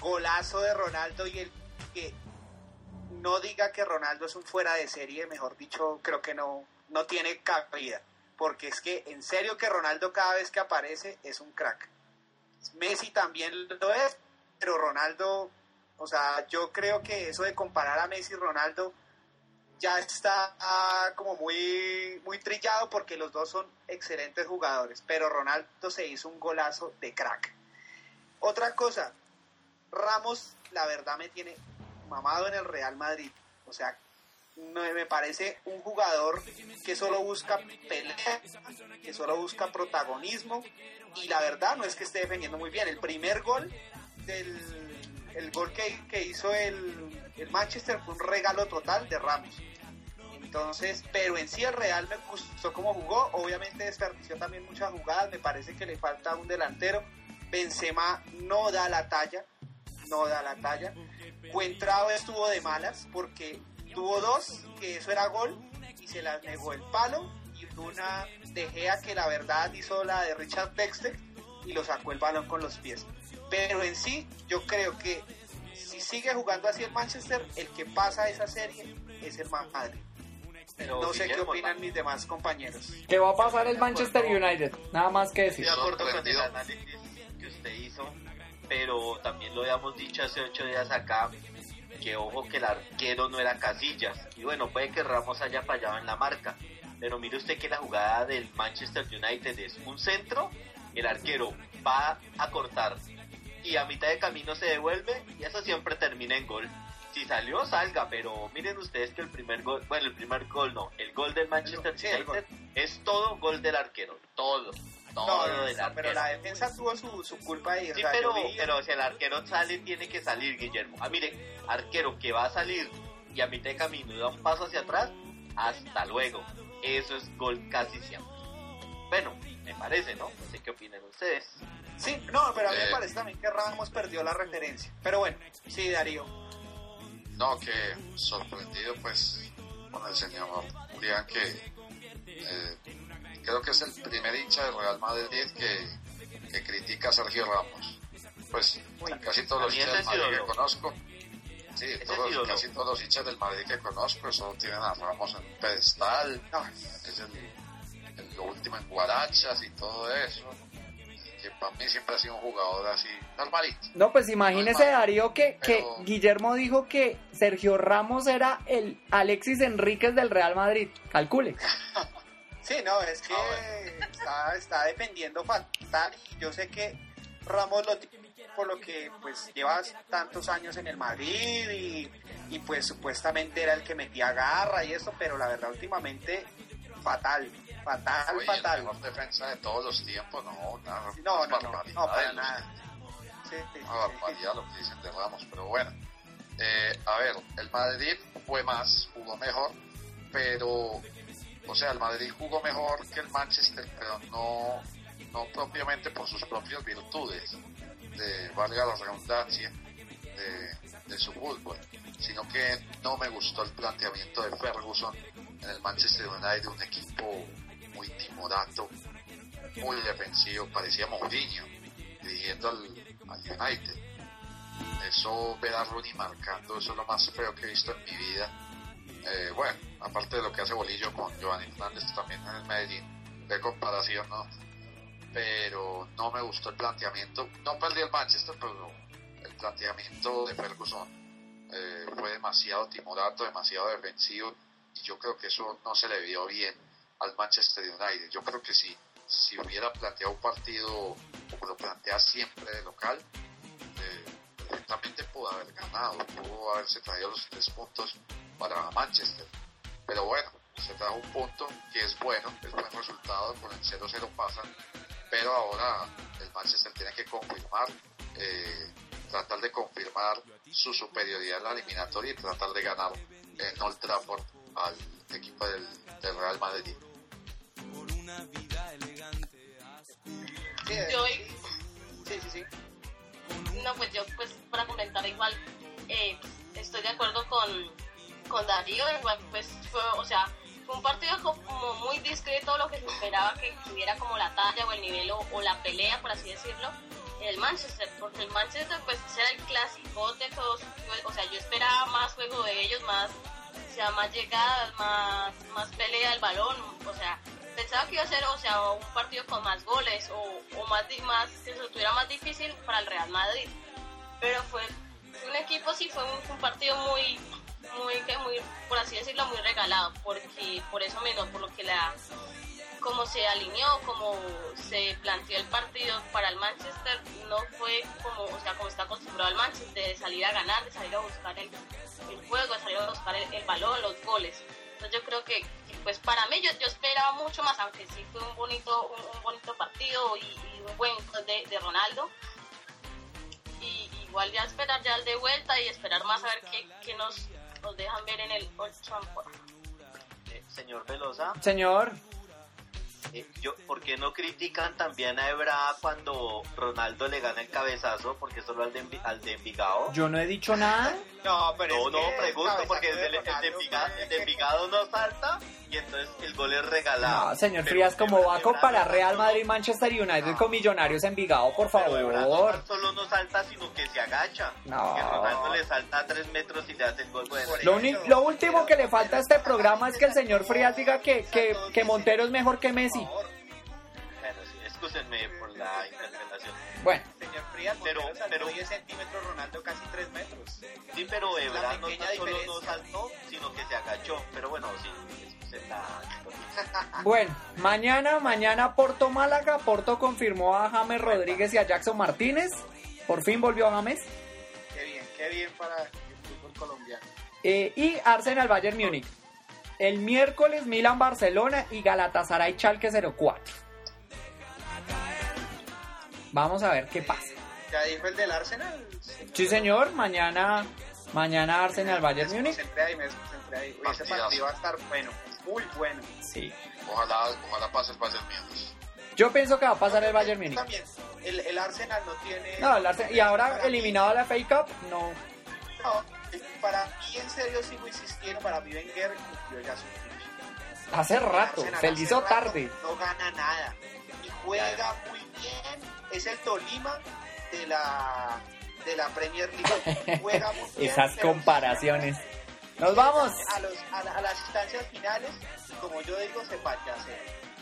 Golazo de Ronaldo y el que no diga que Ronaldo es un fuera de serie, mejor dicho, creo que no, no tiene cabida. porque es que en serio que Ronaldo cada vez que aparece es un crack. Messi también lo es, pero Ronaldo, o sea, yo creo que eso de comparar a Messi y Ronaldo ya está ah, como muy, muy trillado porque los dos son excelentes jugadores, pero Ronaldo se hizo un golazo de crack. Otra cosa, Ramos, la verdad me tiene mamado en el Real Madrid. O sea, me parece un jugador que solo busca pelea, que solo busca protagonismo y la verdad no es que esté defendiendo muy bien. El primer gol del el gol que, que hizo el, el, Manchester fue un regalo total de Ramos. Entonces, pero en sí el Real me gustó cómo jugó. Obviamente desperdició también muchas jugadas. Me parece que le falta un delantero. Benzema no da la talla, no da la talla. Cuentrao estuvo de malas porque tuvo dos, que eso era gol, y se las negó el palo, y una de Gea que la verdad hizo la de Richard Dexter y lo sacó el balón con los pies. Pero en sí, yo creo que si sigue jugando así el Manchester, el que pasa esa serie es el Madrid. Pero no sé qué opinan mis demás compañeros. ¿Qué va a pasar el Manchester United? Nada más que decir. De acuerdo con el análisis que usted hizo, pero también lo habíamos dicho hace ocho días acá, que ojo que el arquero no era Casillas. Y bueno, puede que Ramos haya fallado en la marca. Pero mire usted que la jugada del Manchester United es un centro, el arquero va a cortar y a mitad de camino se devuelve y eso siempre termina en gol. Si salió, salga, pero miren ustedes que el primer gol, bueno, el primer gol no, el gol del Manchester United es todo gol del arquero, todo. No, del pero la defensa tuvo su, su culpa ahí. Sí, pero, pero si el arquero sale, tiene que salir, Guillermo. Ah, mire, arquero que va a salir y a mitad de camino da un paso hacia atrás, hasta luego. Eso es gol casi siempre. Bueno, me parece, ¿no? No sé qué opinan ustedes. Sí, no, pero a mí me parece también que Ramos perdió la referencia. Pero bueno, sí, Darío. No, que sorprendido pues con el señor Julián que eh, creo que es el primer hincha del Real Madrid que, que critica a Sergio Ramos. Pues casi todos los hinchas del Madrid que conozco, sí, todos, casi todos los hinchas del Madrid que conozco, eso tienen a Ramos en un pedestal, es el, el, lo último en guarachas y todo eso que para mí siempre ha sido un jugador así normalito. No, pues imagínese Darío que, que Guillermo dijo que Sergio Ramos era el Alexis Enríquez del Real Madrid. Calcule. <laughs> sí, no, es que está, está defendiendo fatal y yo sé que Ramos lo por lo que pues lleva tantos años en el Madrid y, y pues supuestamente era el que metía garra y eso, pero la verdad últimamente fatal, fatal, Oye, fatal. El mejor defensa de todos los tiempos, no, nada, no, no, no, no, para nada. Sí, sí, una barbaridad sí, lo que dicen de Ramos, pero bueno. Eh, a ver, el Madrid fue más, jugó mejor, pero, o sea, el Madrid jugó mejor que el Manchester, pero no, no propiamente por sus propias virtudes, de, valga la redundancia, de, su fútbol, sino que no me gustó el planteamiento de Ferguson en el Manchester United, un equipo muy timorato, muy defensivo, parecía Mourinho dirigiendo al, al United. Eso, ver a Rooney marcando, eso es lo más feo que he visto en mi vida. Eh, bueno, aparte de lo que hace Bolillo con Giovanni Fernández también en el Medellín, de comparación, ¿no? Pero no me gustó el planteamiento. No perdí el Manchester, pero el planteamiento de Ferguson eh, fue demasiado timorato, demasiado defensivo y yo creo que eso no se le vio bien al Manchester United. Yo creo que si, si hubiera planteado un partido como lo plantea siempre de local, eh, perfectamente pudo haber ganado, pudo haberse traído los tres puntos para Manchester. Pero bueno, se trajo un punto que es bueno, es buen resultado, con el 0-0 pasan, pero ahora el Manchester tiene que confirmar, eh, tratar de confirmar su superioridad en la eliminatoria y tratar de ganar en Old Trafford al equipo del, Real Madrid. Yo, sí, sí, sí. No, pues yo, pues para comentar igual, eh, estoy de acuerdo con, con Darío, pues fue, o sea, fue un partido como muy discreto, lo que se esperaba que tuviera como la talla o el nivel o, la pelea, por así decirlo, el Manchester, porque el Manchester pues era el clásico de todos, o sea, yo esperaba más juego de ellos, más, o sea, más llegadas, más, más pelea del balón, o sea, pensaba que iba a ser, o sea, un partido con más goles o, o más, más, que se tuviera más difícil para el Real Madrid. Pero fue un equipo, sí, fue un partido muy, muy, que muy, por así decirlo, muy regalado, porque por eso mismo, por lo que la, como se alineó, como se planteó el partido para el Manchester, no fue como, o sea, como está acostumbrado el Manchester, de salir a ganar, de salir a buscar el, el juego, de salir a buscar el, el balón, los goles. Entonces yo creo que, pues para mí yo, yo esperaba mucho más, aunque sí fue un bonito, un, bonito partido y, un buen de, de Ronaldo. Y igual ya esperar ya el de vuelta y esperar más a ver qué, qué nos, nos dejan ver en el Old Trafford. Eh, señor Velosa, Señor, eh, yo, ¿por qué no critican también a Ebra cuando Ronaldo le gana el cabezazo? Porque solo al de, Envi- al de Envigado. yo no he dicho nada. No, pero No, es no, que pregunto, cabezazo porque el de de, el de Envigado, el de Envigado no salta y entonces el gol es regalado. No, señor Pero Frías, ¿cómo Ebra- va a Ebra comparar no Real Madrid Manchester United No. con Millonarios Envigado, por Ebra no favor? tan solo no salta, sino que se agacha. No. Que Ronaldo le salta a tres metros y le hace el gol. Bueno, Lo, uni- lo último que le falta a este programa es que el señor Frías diga que, que, que Montero es mejor que Messi. Bueno, sí, excúsenme por la interpretación. Bueno, Señor Frías, Pero- pero, saltó pero- 10 centímetros, Ronaldo casi 3 metros. Sí, pero Ebra no pequeña tan solo no saltó, sino que se agachó. Pero bueno, sí, <laughs> bueno, mañana, mañana Porto Málaga. Porto confirmó a James Rodríguez y a Jackson Martínez. Por fin volvió James. Qué bien, qué bien para el fútbol colombiano. Eh, y Arsenal Bayern Múnich. El miércoles Milan Barcelona y Galatasaray Chalke 04. Vamos a ver qué pasa. ¿Ya dijo el del Arsenal? Sí, señor, mañana mañana Arsenal Bayern Múnich. ahí, me concentré ahí. Ese partido va a estar bueno, muy bueno. Sí. Ojalá, ojalá pase el Bayern Múnich. Yo pienso que va a pasar el Bayern Múnich. También, el, el Arsenal no tiene... No, el Arsenal- y ahora eliminado la FA Cup, no. No, para mí en serio sigo insistiendo, para mí Wenger cumplió ya su función. Hace rato, Arsenal se le hizo tarde. No gana nada. Y juega muy bien. Es el Tolima de la, de la Premier League. <laughs> Juega muy bien. Esas comparaciones. Nos vamos. A, los, a, a las instancias finales, y como yo digo, se pachasea.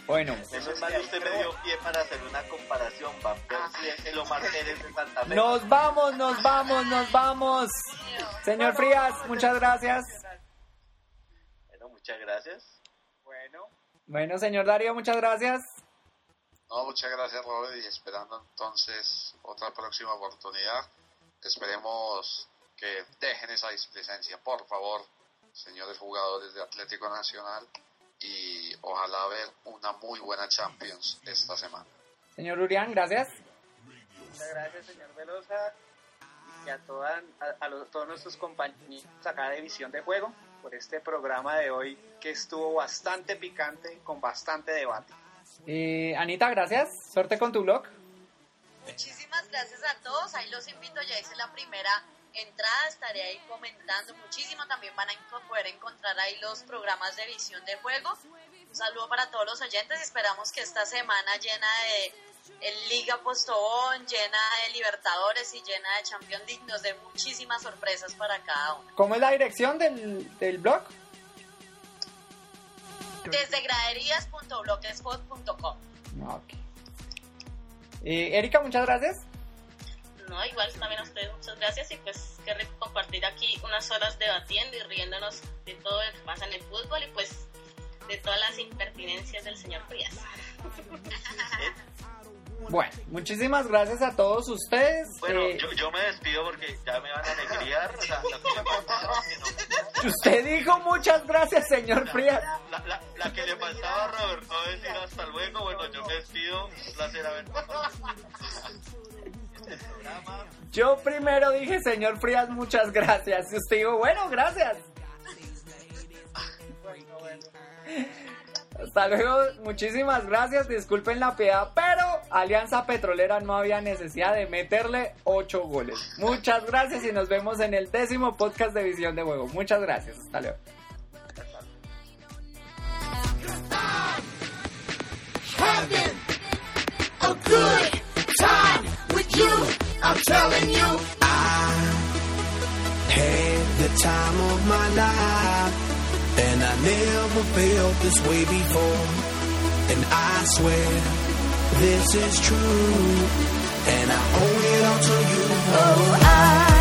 Bueno, Menos mal usted me dio pie para hacer una comparación. Van Persie es el Omar Pérez de Santa Fe. nos vamos, nos vamos, nos vamos. Señor Frías, muchas gracias. Bueno, muchas gracias. Bueno, Bueno, señor Darío, muchas gracias. No, muchas gracias Robert y esperando entonces otra próxima oportunidad. Esperemos que dejen esa displicencia, por favor, señores jugadores de Atlético Nacional y ojalá ver una muy buena Champions esta semana. Señor Urián, gracias. muchas gracias, señor Velosa. Y a, toda, a, a los- todos nuestros compañeros acá de Visión de Juego por este programa de hoy que estuvo bastante picante, con bastante debate. Eh, Anita, gracias. Suerte con tu blog. Muchísimas gracias a todos. Ahí los invito. Ya hice la primera entrada. Estaré ahí comentando muchísimo. También van a poder encontrar ahí los programas de visión de juego. Un saludo para todos los oyentes. Esperamos que esta semana llena de el Liga Postobón, llena de Libertadores y llena de Champions League nos dé muchísimas sorpresas para cada uno. ¿Cómo es la dirección del, del blog? Desde graderías.blogspot.com. Ok. Eh, Erika, muchas gracias. No, igual también a ustedes muchas gracias y pues qué rico compartir aquí unas horas debatiendo y riéndonos de todo lo que pasa en el fútbol y pues de todas las impertinencias del señor Frías. <laughs> Bueno, muchísimas gracias a todos ustedes. Bueno, Eh, yo, yo me despido porque ya me van a alegriar. O sea, la, que le faltaba, que no- Usted dijo muchas gracias, señor Frías. la, la- la que le faltaba a Robert, no decir hasta luego. Bueno, yo me despido. Un placer haber. Yo primero dije, señor Frías, muchas gracias. Y usted dijo, bueno, gracias. Hasta luego, muchísimas gracias. Disculpen la piedad, pero Alianza Petrolera no había necesidad de meterle ocho goles. Muchas gracias y nos vemos en el décimo podcast de Visión de Juego. Muchas gracias. Hasta luego. I'm telling you, I had the time of my life, and I never felt this way before. And I swear this is true. And I owe it all to you. Oh, I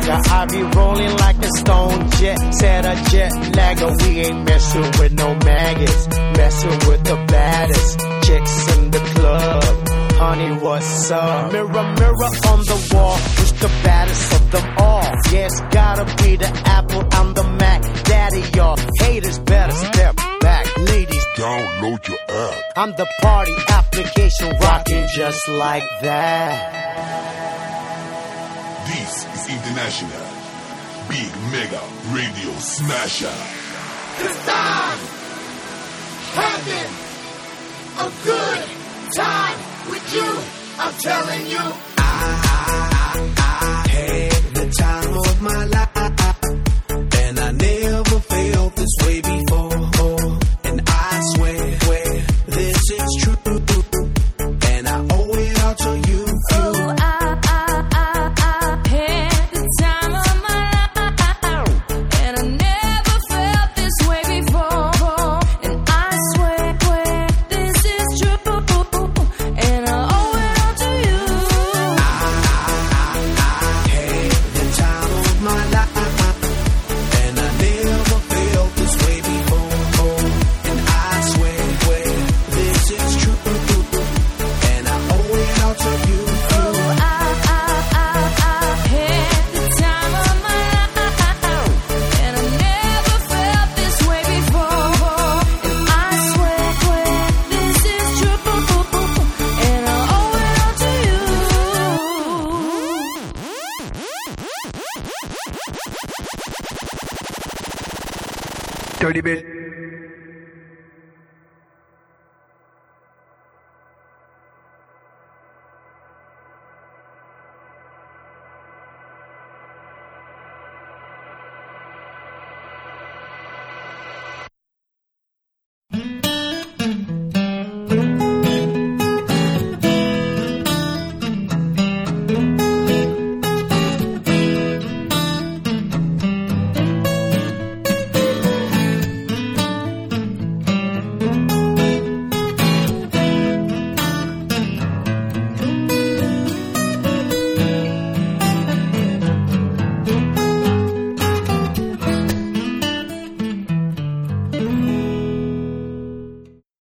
Mick Jagger. I be rolling like a stone jet, set a jet lagger. We ain't messing with no maggots, messing with the baddest chicks in the club. Honey, what's up? Mirror, mirror on the wall, who's the baddest of them all? Yes, gotta be the Apple, I'm the Mac. Daddy, y'all haters better step back. Ladies, Download your app. I'm the party application rocking just like that. This is International Big Mega Radio Smasher. Cause I'm having a good time with you. I'm telling you. I had the time of my life,